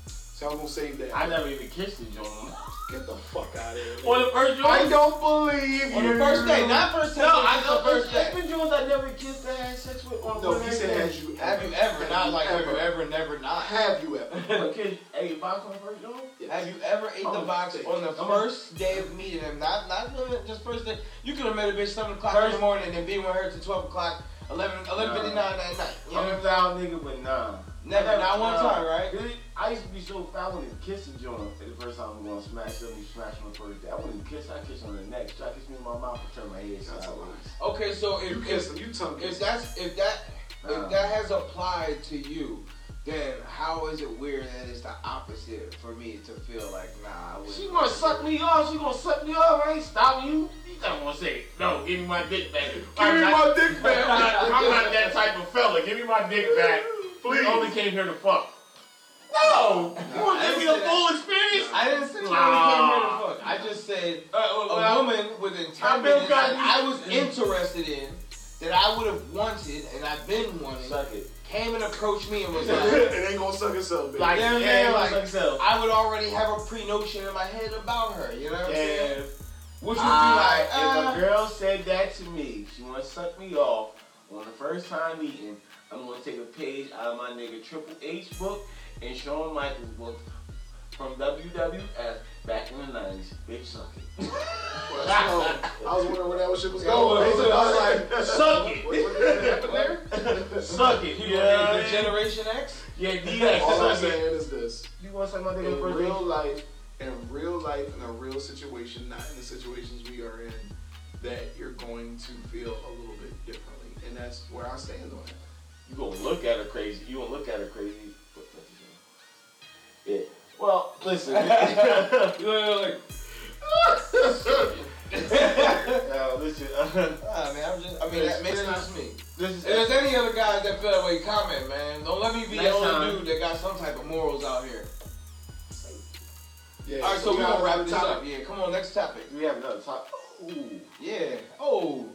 So I'm gonna save that. I never even kissed the joint. Get the fuck out of here. On the first joint? I don't believe On you. On the first day, not first time. No, I just know the first there's day. been joints I never kissed that had sex with on No, on he said everything. has you Have you ever? Not like have you ever. ever, never, not. Have you ever? But kid, hey, box on the first joint? Have you ever ate the box shit. on the Come on. first day of meeting them? Not not just first day. You could have met a bitch seven o'clock in First- the morning and then be with her till twelve o'clock, 11, 11.59 at night. You I'm a foul nigga, but nah. Never, not one Nah. time, right? Really, I used to be so foul when I kissed a joint. The first time I'm gonna smash them, you smash on the first day. I wouldn't kiss, I kiss on the neck. Try to kiss me in my mouth and turn my head That's a lie. sideways. Okay, so if You if, kiss him. You tongue if that's if that Nah. if that has applied to you, then how is it weird that it's the opposite for me to feel like nah? I wouldn't. She gonna suck me off. She gonna suck me off. I ain't stopping you. You don't want to say no. Give me my dick back. Give I'm me not- my dick back. I'm not that type of fella. Give me my dick back. Please. I only came here to fuck. No. You want to I give me didn't the say full experience? I didn't say Nah. I came here to fuck. I just said Uh, a woman with I've intent been that I was interested in, that I would have wanted, and I've been wanting, Suck it. came and approached me and was it like, ain't gonna suck itself, baby. Like, Yeah, yeah, yeah, like- like. I would already have a pre-notion in my head about her. You know what I'm saying? Yeah. Which would be like, uh, if a girl said that to me, she want to suck me off on the first time meeting. I'm gonna take a page out of my nigga Triple H book and Shawn Michaels book from WWF back in the '90s. Bitch, suck it. Well, so, I was wondering where that shit was going. well, I was like, Suck it. What, what happened there? Suck it. you You know, know what I the? Generation X. Yeah, DX. All I'm saying is this. You want to suck my nigga In real name? life, in real life, in a real situation, not in the situations we are in, that you're going to feel a little bit differently. And that's where I stand on it. You gonna look at her crazy. You gonna look at her crazy. But that's the thing. Yeah. Well, listen. You know, like, uh, listen. ah, man, I'm just, I mean, that makes sense to me. this is If there's any other guys that feel that way, comment, man. Don't let me be the Next only time. dude that got some type of morals out here. Yeah. All right, so we we're gonna wrap this topic. up. Yeah, come on, next topic. we have another topic. Ooh. Yeah. Oh,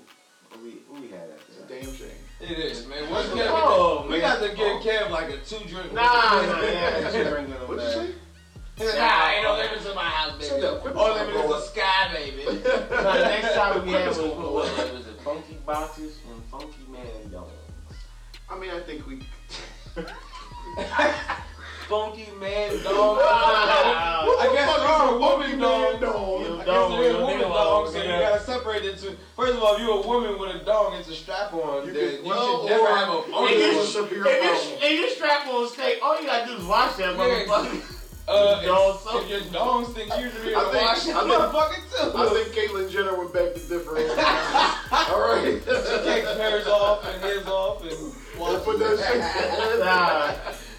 we we had that. It's a that damn shame. It is, man. What's Kev? Oh, we man. got to give Oh. Kev like a two drink. Nah, nah, yeah, she bringing them What'd you say? Nah, ain't no limits in my house, baby. Shut up. Quit All my limit is bro. the sky, baby. Nah, the next topic we had was Quit what was? Was it funky boxes and funky man dogs? I mean, I think we. Funky man dog. Wow. I guess What the there fuck are a woman funky dogs. man dog? You I guess dog there with is woman nigga dogs, so on, you gotta separate it to. First of all, if you're a woman with a dog, it's a strap on. You then can- you well, should never have a or funky you one. should- If you if you strap on steak, all you gotta do is wash that motherfucker. Uh, Dog if, soap. if your dog stinks, you should be I able to think- wash it. I Motherfucker too. I think Caitlyn Jenner would back to different. All right. She takes hers off and his off and Well, put that shit. Nah.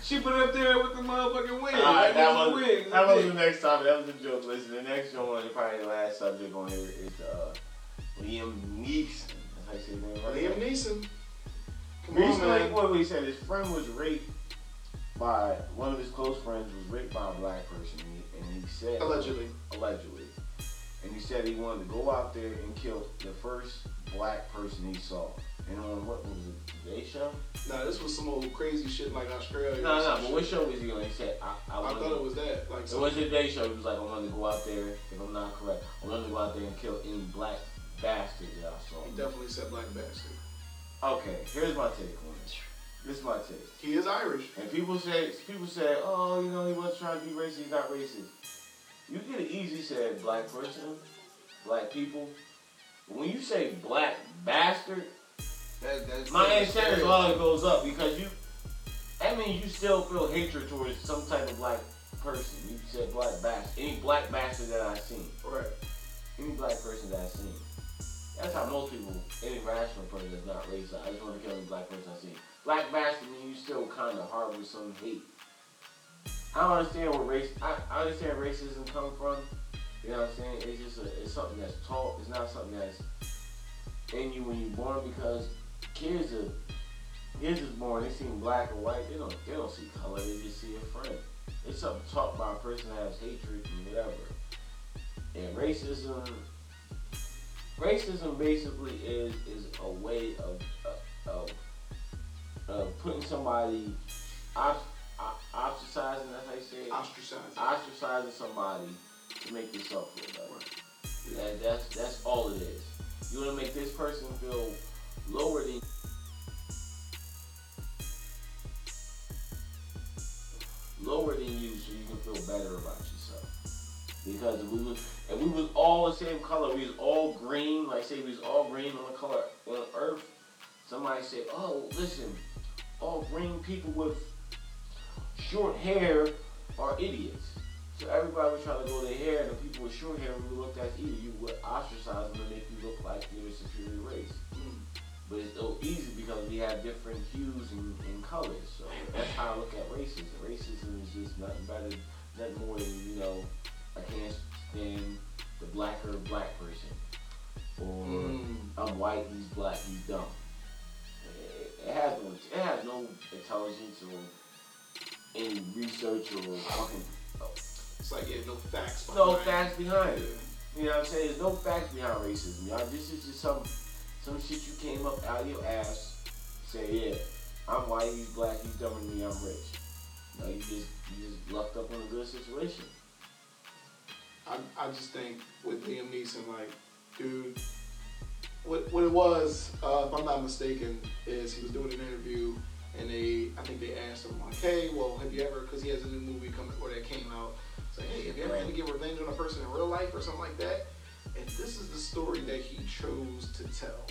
She put it up there with the motherfucking wig. Alright, that was was the wig. that was the next topic. That was a joke. Listen, the next one, and probably the last subject on here is uh, Liam Neeson. That's how you say his name, right? Liam Neeson. Come on, Recently, man. what he said, his friend was raped by one of his close friends was raped by a black person, and he said Allegedly. allegedly, and he said he wanted to go out there and kill the first black person he saw. And on what was it? Today show? Nah, this was some old crazy shit like Australia. No, no. But what show was he on? He said, "I, I, I thought it was that. Like It was a day show. He was like, I'm going to go out there, if I'm not correct, I'm going to go out there and kill any black bastard that I saw. he definitely said black bastard. Okay, here's my take on this. This is my take. He is Irish. And people say, people say, oh, you know, he wasn't trying to be racist, he's not racist. You get it easy said black person, black people. But when you say black bastard, That, that's my scary. level goes up because you, that means you still feel hatred towards some type of black person. You said black bastard. Any black bastard that I've seen. Right. any black person that I've seen. That's how most people, any rational person that's not racist, I just want to kill any black person I see. Black bastard means you still kind of harbor some hate. I don't understand where race. I, I understand racism come from. You know what I'm saying? It's just a, it's something that's taught. It's not something that's in you when you're born because kids are kids is born. They see black or white. They don't they don't see color. They just see a friend. It's something taught by a person that has hatred and whatever. And racism, racism basically is is a way of uh, of, of putting somebody ost- ostracizing. That's how you say it. Ostracized. Ostracizing somebody to make yourself feel better. That, that's that's all it is. You want to make this person feel lower than lower than you, so you can feel better about yourself. Because if we was if we was all the same color, we was all green. Like say we was all green on the color on Earth. Somebody said, "Oh, listen, all green people with short hair are idiots." So everybody was trying to grow their hair, and the people with short hair would look at you. You would ostracize them and make you look like you're a superior race. But it's so easy because we have different hues and, and colors. So that's how I look at racism. Racism is just nothing better, nothing more than you know, I can't stand the blacker black person, or Mm. I'm white, he's black, he's dumb. It, it has no, it has no intelligence or any research or fucking It's like yeah, no facts. no behind it. facts behind it. You know what I'm saying? There's no facts behind racism, y'all. This is just some some shit you came up out of your ass. Say, yeah, I'm white, he's black, he's dumber than me, I'm rich. No, you just you just lucked up on a good situation. I, I just think with Liam Neeson, like, dude, what what it was, uh, if I'm not mistaken, is he was doing an interview and they, I think they asked him like, hey, well, have you ever, because he has a new movie coming or that came out, saying, hey, have you ever had to get revenge on a person in real life or something like that? And this is the story that he chose to tell.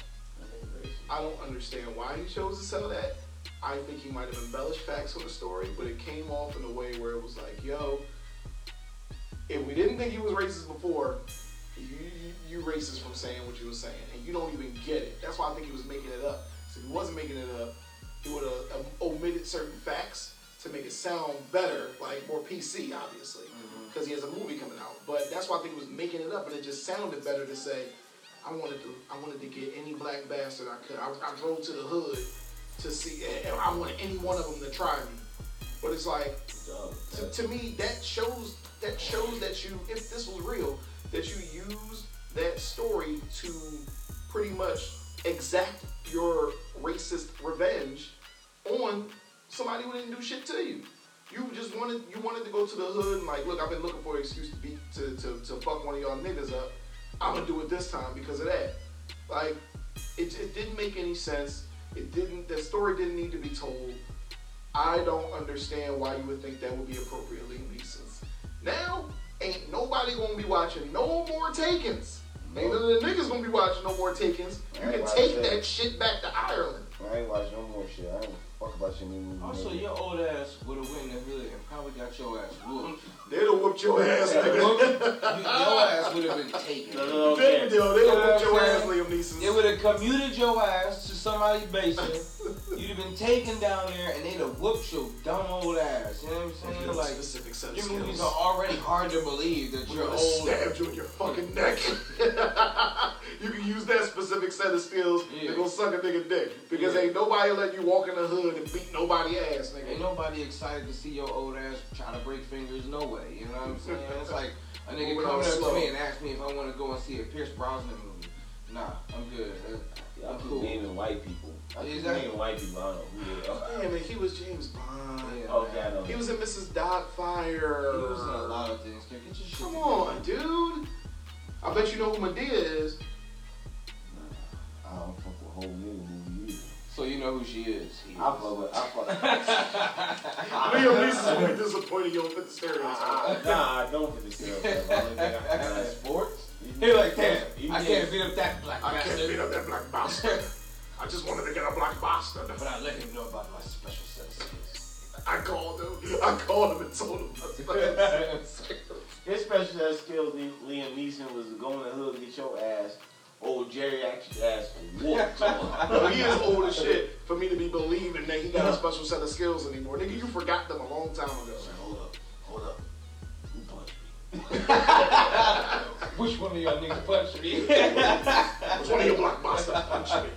I don't understand why he chose to sell that. I think he might have embellished facts on the story, but it came off in a way where it was like, yo, if we didn't think he was racist before, you, you, you racist from saying what you were saying, and you don't even get it. That's why I think he was making it up. So if he wasn't making it up, he would have um, omitted certain facts to make it sound better, like more PC, obviously, because he has a movie coming out. But that's why I think he was making it up, and it just sounded better to say, I wanted to, I wanted to get any black bastard I could. I, I drove to the hood to see, I wanted any one of them to try me. But it's like, to, to me, that shows that shows that you, if this was real, that you used that story to pretty much exact your racist revenge on somebody who didn't do shit to you. You just wanted you wanted to go to the hood and like, look, I've been looking for an excuse to beat to, to, to fuck one of y'all niggas up. I'm gonna do it this time because of that. Like, it, it didn't make any sense. It didn't. The story didn't need to be told. I don't understand why you would think that would be appropriately Neeson's. Now, ain't nobody gonna be watching no more Takens. Ain't none of the niggas gonna be watching no more Takens. You can take yeah. that shit back to Ireland. I ain't watch no more shit. I don't fuck about your new movie. Also, your old ass would have went in the hood and probably got your ass whooped. They'd have whooped your ass, You- nigga. your ass would have been taken. No, no, no, They, okay. yo, they You know would your what I'm ass, saying? Liam Neeson. They would have commuted your ass to somebody's basement. You'd have been taken down there and they'd have whooped your dumb old ass. You know what I'm saying? Like, specific set of your skills. movies are already hard to believe that We're you're gonna old. stab you in your fucking neck. you can use that specific set of skills Yeah. to go suck a nigga dick. Because Yeah. ain't nobody let you walk in the hood and beat nobody ass, nigga. Ain't nobody excited to see your old ass try to break fingers. No way. You know what I'm saying? It's like a nigga Moving on coming up to me and ask me if I want to go and see a Pierce Brosnan movie. Nah, I'm good. Uh, Y'all I'm keep cool. naming white people. I keep Exactly. naming white people. I don't know who they are. Damn it, he was James Bond. Yeah, Okay, I know. He was in Mrs. Doubtfire. He was in a lot of things. Get your shit Come together. on, dude. I bet you know who Madea is. I don't fuck with whole nigga movie either. So you know who she is. He I is. fuck with. I fuck. Liam Neeson will be disappointed you don't fit the stereotype. I, nah, I don't get the stereotype. I look at I- I- Sports. He He like, damn, He I can't beat up that black I can't beat up that black bastard. I just wanted to get a black bastard. But I let him know about my special set of skills. I called him. I called him and told him. His special set of skills, Liam Neeson, was going to go in the hood get your ass. Old Jerry actually ass whooped. No, he is old as shit for me to be believing that he got a special set of skills anymore. Nigga, you forgot them a long time ago. Hold up, hold up. Who punched me? Which one of y'all niggas punched me? Which one of your black bastards punched me?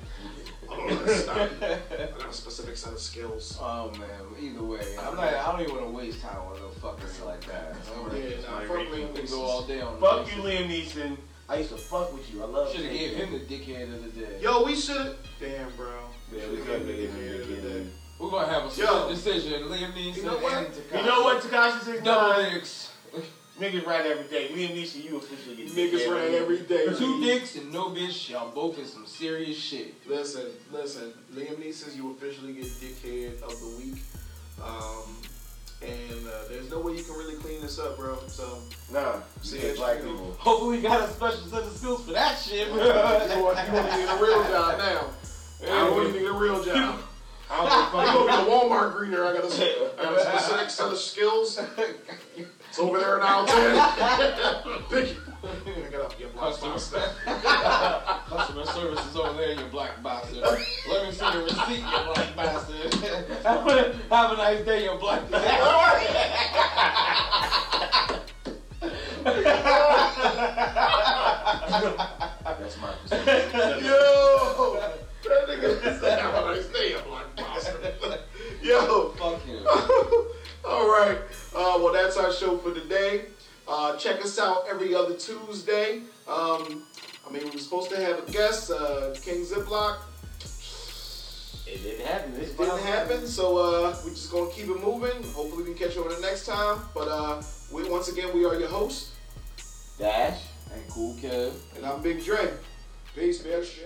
I don't understand. I got a specific set of skills. oh man, either way, I'm not. I don't even want to waste time on no fuckers like that. Yeah, nah, fuck Liam We can go all Neeson. day on. Fuck you, Liam Neeson. I used to fuck with you. I love you. Should have taking gave him the dickhead of the day. Yo, we should. Damn, bro. Yeah, Should've we gave him the dickhead of the day. We're gonna have a split Yo. decision. Liam Neeson You know what? and Tekashi. You know what, Tekashi Six Double Nine? dicks. Niggas ride every day. Liam Neeson, you officially get Niggas dickhead. ran every day. Two dicks and no bitch. Y'all both in some serious shit. Listen, listen. Liam Neeson, you officially get dickhead of the week. Um, and uh, there's no way you can really clean this up, bro. So Nah, See, it's black people. Hopefully, we got a special set of skills for that shit. you want, you want to need a real job now. I want to need a real job. I don't I'm gonna be a Walmart greener. I got a, I got a specific set of skills. It's over there in aisle 10. Pick it. Pick it up, you Customer, blockbuster. customer service is over there, you black bastard. Let me see the receipt, you black bastard. have, a, have a nice day, you black bastard. That's my perspective. Yo, that nigga said, "Have a nice day, you blockbuster." Yo, Fuck him. All right. Uh, well, that's our show for today. Uh, check us out every other Tuesday. Um, I mean, we were supposed to have a guest, uh, King Ziploc. It didn't happen. This It didn't happen, so uh, we're just gonna keep it moving. Hopefully, we can catch you on the next time. But uh, we, once again, we are your hosts, Dash. and cool kid. and I'm Big Dre. Peace, bitch.